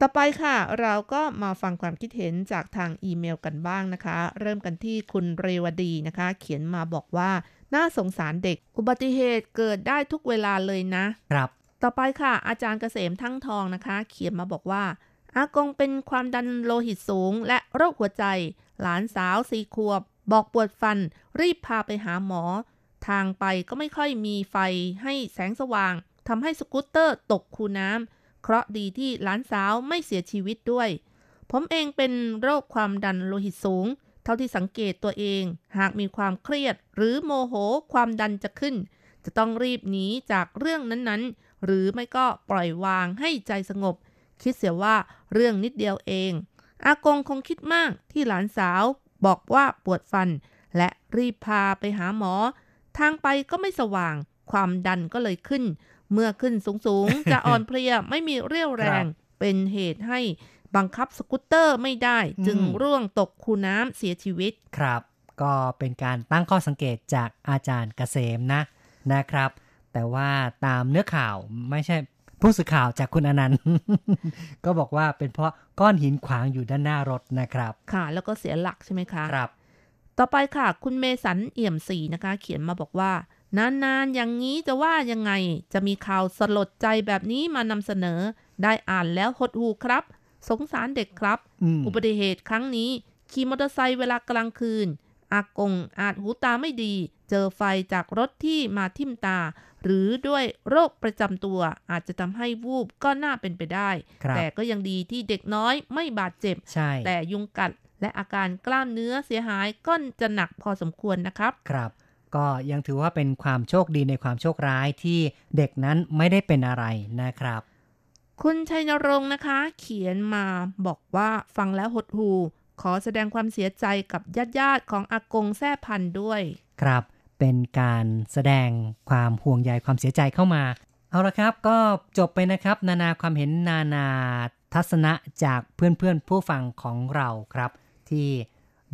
ต่อไปค่ะ เราก็มาฟังความคิดเห็นจากทางอีเมลกันบ้างนะคะ เริ่มกันที่คุณเรวดีนะคะ เขียนมาบอกว่า น่าสงสารเด็ก อุบัติเหตุเกิดได้ทุกเวลาเลยนะ
ครับ
ต่อไปค่ะ อาจารย์เกษมทั้งทองนะคะ เขียนมาบอกว่า อากงเป็นความดันโลหิตสูง และโรคหัวใจ หลานสาวสี่ขวบ บอกปวดฟัน รีบพาไปหาหมอ ทางไปก็ไม่ค่อยมีไฟให้แสงสว่างทำให้สกูตเตอร์ตกคูน้ำเคราะดีที่หลานสาวไม่เสียชีวิตด้วย ผมเองเป็นโรคความดันโลหิตสูง เท่าที่สังเกตตัวเอง หากมีความเครียด หรือโมโหความดันจะขึ้น จะต้องรีบหนีจากเรื่องนั้นๆ หรือไม่ก็ปล่อยวางให้ใจสงบ คิดเสียว่าเรื่องนิดเดียวเอง อากงคงคิดมากที่หลานสาวบอกว่าปวดฟัน และรีบพาไปหาหมอ ทางไปก็ไม่สว่าง ความดันก็เลยขึ้น เมื่อขึ้นสูงๆ จะอ่อนเพลียไม่มีเรี่ยวแรง เป็นเหตุให้บังคับสกูตเตอร์ไม่ได้ จึง
อืม
ร่วงตกคูน้ำเสียชีวิต
ครับ ก็เป็นการตั้งข้อสังเกตจากอาจารย์เกษมนะนะครับ แต่ว่าตามเนื้อข่าวไม่ใช่ผู้สื่อข่าวจากคุณอนันต์ ก็บอกว่าเป็นเพราะก้อนหินขวางอยู่ด้านหน้ารถนะครับ
ค่ะ แล้วก็เสียหลักใช่ไหมคะ
ครับ
ต่อไปค่ะ คุณเมสันเอี่ยมศรีนะคะ เขียนมาบอกว่า นานๆ อย่างนี้จะว่ายังไง จะมีข่าวสลดใจแบบนี้มานำเสนอ ได้อ่านแล้วหดหูครับ สงสารเด็กครับ
อืม
อุบัติเหตุครั้งนี้ ขี่มอเตอร์ไซค์เวลากลางคืน อากงอาจหูตาไม่ดี เจอไฟจากรถที่มาทิ่มตา หรือด้วยโรคประจำตัวอาจจะทำให้วูบก็น่าเป็นไปได้
ครับ
แต่ก็ยังดีที่เด็กน้อยไม่บาดเจ็บ
ใช่
แต่ยุงกัด และอาการกล้ามเนื้อเสียหายก็จะหนักพอสมควรนะครับ
ครับ ก็ยังถือว่าเป็นความโชคดีในความโชคร้ายที่เด็กนั้นไม่ได้เป็นอะไรนะครับ
คุณชัยนรงค์นะคะ เขียนมาบอกว่าฟังแล้วหดหูขอแสดงความเสียใจกับญาติญาติๆของอากงแท่พันธุ์ด้วย
ครับ เป็นการแสดงความห่วงใยความเสียใจเข้ามา เอาละครับก็จบไปนะครับ นานาความเห็นนานาทัศนะจากเพื่อนๆผู้ฟังของเราครับ ที่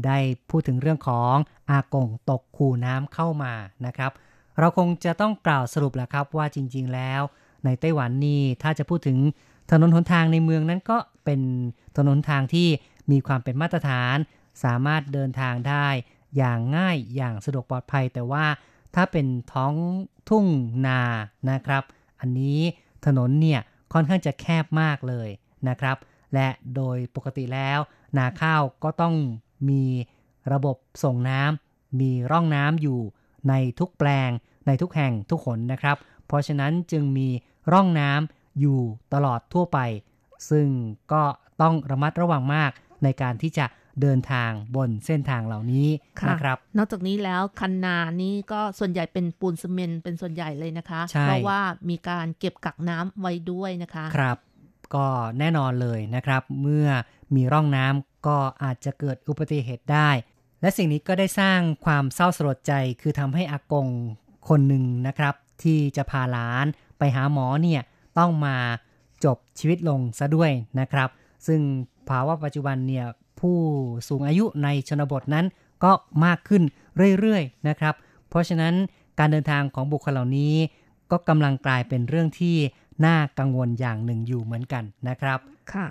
ได้พูดถึงเรื่องของอากงตกคูน้ำเข้ามานะครับ เราคงจะต้องกล่าวสรุปแหละครับว่าจริง ๆ แล้ว ในไต้หวันนี่ถ้าจะพูดถึงถนนหนทางในเมืองนั้นก็เป็นถนนทางที่มีความเป็นมาตรฐาน สามารถเดินทางได้อย่างง่ายอย่างสะดวกปลอดภัย แต่ว่าถ้าเป็นท้องทุ่งนานะครับ อันนี้ถนนเนี่ยค่อนข้างจะแคบมากเลยนะครับ และโดยปกติแล้ว นาข้าวก็ต้องมีระบบส่งน้ำมีร่องน้ำอยู่ในทุกแปลง ในทุกแห่งทุกขนนะครับ เพราะฉะนั้นจึงมีร่องน้ำอยู่ตลอดทั่วไป ซึ่งก็ต้องระมัดระวังมากในการที่จะเดินทางบนเส้นทางเหล่านี้
ค่ะ
นะครับ
นอกจากนี้แล้วคันนานี้ก็ส่วนใหญ่เป็นปูนซีเมนต์เป็นส่วนใหญ่เลยนะคะ
ใช่
เพราะว่ามีการเก็บกักน้ำไว้ด้วยนะคะ
ครับ ก็แน่นอนเลยนะครับ เมื่อ มีร่องน้ำก็อาจจะเกิดอุบัติเหตุได้ และสิ่งนี้ก็ได้สร้างความเศร้าสลดใจคือทำให้อากงคนหนึ่งนะครับ ที่จะพาหลานไปหาหมอเนี่ยต้องมาจบชีวิตลงซะด้วยนะครับ ซึ่งภาวะปัจจุบันเนี่ยผู้สูงอายุในชนบทนั้นก็มากขึ้นเรื่อยๆนะครับ เพราะฉะนั้นการเดินทางของบุคคลเหล่านี้ ก็กำลังกลายเป็นเรื่องที่น่ากังวลอย่างหนึ่งอยู่เหมือนกันนะครับ
ค่ะ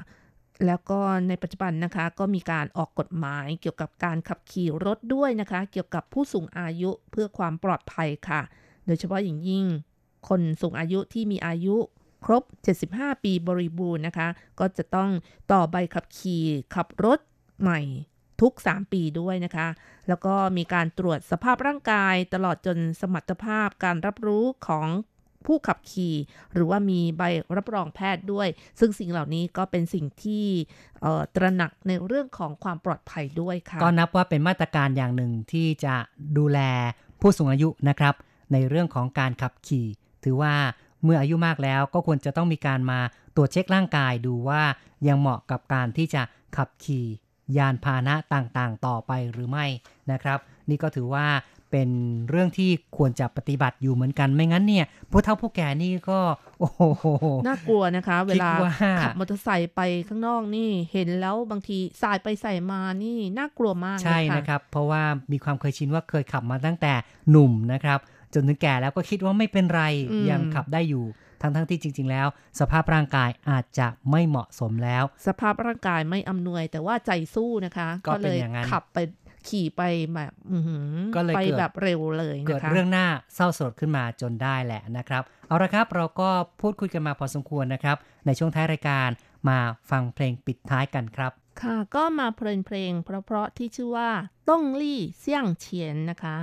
แล้วก็ในปัจจุบันนะคะก็มีการออกกฎหมายเกี่ยวกับการขับขี่รถด้วยนะคะ เกี่ยวกับผู้สูงอายุเพื่อความปลอดภัยค่ะ โดยเฉพาะอย่างยิ่ง คนสูงอายุที่มีอายุครบ 75 ปีบริบูรณ์นะคะ ก็จะต้องต่อใบขับขี่ขับรถใหม่ทุก 3 ปีด้วยนะคะ แล้วก็มีการตรวจสภาพร่างกายตลอดจนสมรรถภาพการรับรู้ของ ผู้ขับขี่ หรือว่ามีใบรับรองแพทย์ด้วย ซึ่งสิ่งเหล่านี้ก็เป็นสิ่งที่เอ่อตระหนักในเรื่องของความปลอดภัยด้วยค่ะ
ก็นับว่าเป็นมาตรการอย่างหนึ่งที่จะดูแลผู้สูงอายุนะครับ ในเรื่องของการขับขี่ ถือว่าเมื่ออายุมากแล้วก็ควรจะต้องมีการมาตรวจเช็คร่างกายดูว่ายังเหมาะกับการที่จะขับขี่ยานพาหนะต่างๆ ต่อไปหรือไม่นะครับ นี่ก็ถือว่า เป็นเรื่องที่ควรจะปฏิบัติอยู่เหมือนกันไม่งั้นเนี่ยผู้เฒ่าผู้แก่นี่ก็โอ้โห
น่ากลัวนะคะ เวลา
คิดว่า
ขับมอเตอร์ไซค์ไปข้างนอกนี่เห็นแล้วบางทีสายไปใส่มานี่น่ากลัวมากเลย
ใช่
ค่ะ
นะครับ เพราะว่ามีความเคยชินว่าเคยขับมาตั้งแต่หนุ่มนะครับ จนถึงแก่แล้วก็คิดว่าไม่เป็นไร
อืม
ยังขับได้อยู่ทั้งทั้งๆที่จริง ๆ แล้ว สภาพร่างกายอาจจะไม่เหมาะสมแล้ว
สภาพร่างกายไม่อำนวย แต่ว่าใจสู้นะคะ
ก็เป็น
เลย
อย่างนั้น
ขับไป ขี่ไปแบบอื้อหือ
ก็เลย
ไป
เกิด
แบบเร็วเลย
เกิด
นะคะ
เรื่องหน้าเศร้าสลดขึ้นมาจนได้แหละนะครับ เอาละครับเราก็พูดคุยกันมาพอสมควรนะครับ ในช่วงท้ายรายการมาฟังเพลงปิดท้ายกันครับ
ค่ะก็มาเพลินเพลง เพราะๆที่ชื่อว่าต้องลี่เสี่ยงเฉียนนะคะ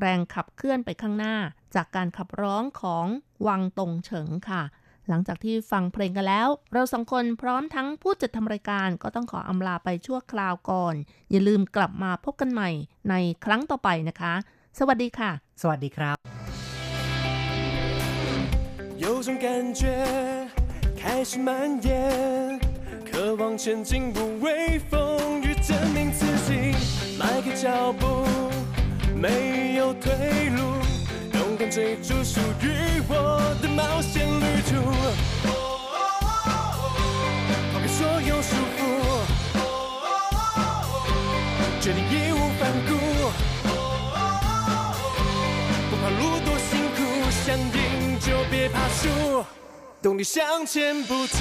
แรงขับเคลื่อนไปข้างหน้า จากการขับร้องของวังตงเฉิงค่ะ หลังจากที่ฟังเพลงกันแล้ว เราสองคนพร้อมทั้งผู้จัดทำรายการก็ต้องขออำลาไปชั่วคราวก่อน อย่าลืมกลับมาพบกันใหม่ในครั้งต่อไปนะคะ สวัสดีค่ะ
สวัสดีครับ
有种感觉开始蔓延渴望前进不畏风雨证明自己迈开脚步没有退路追逐属于我的冒险旅途。抛开所有束缚，决定义无反顾。不怕路多辛苦，想赢就别怕输，动力向前不停，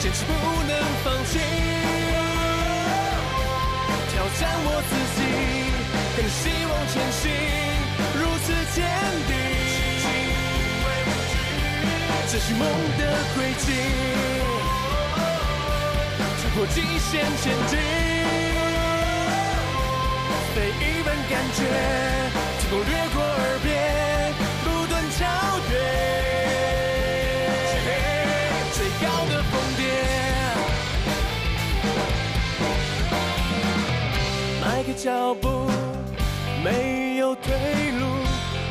坚持不能放弃，跟着希望前行，如此坚定，这是梦的轨迹，突破极限前进。飞一般感觉，天空掠过耳边，不断超越，最高的峰巅。迈开脚步，没有退路，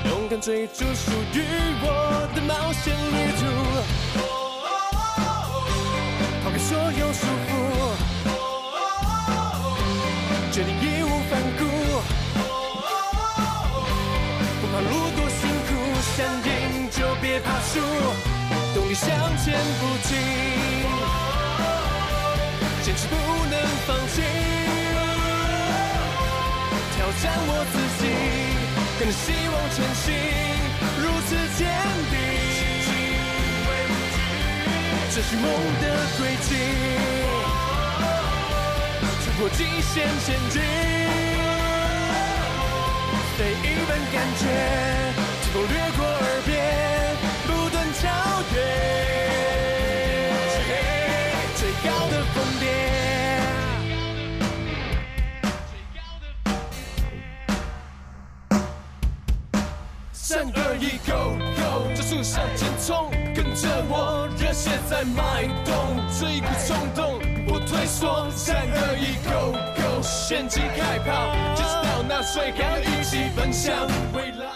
勇敢追逐属于我的冒险旅途。抛开所有束缚。决定义无反顾，不怕路多辛苦，想赢就别怕输，动力向前不停，坚持不能放弃，挑战我自己，跟着希望前行，如此坚定。这是梦的轨迹，突破极限前进，每一份感觉，疾风掠过耳边，不断超越最高的峰巅。三二一，Go Go，加速向前冲，跟着我，热血在脉动，这一股冲动不退缩。三二一，Go Go，掀起开跑，就知道那水干，一起分享未来。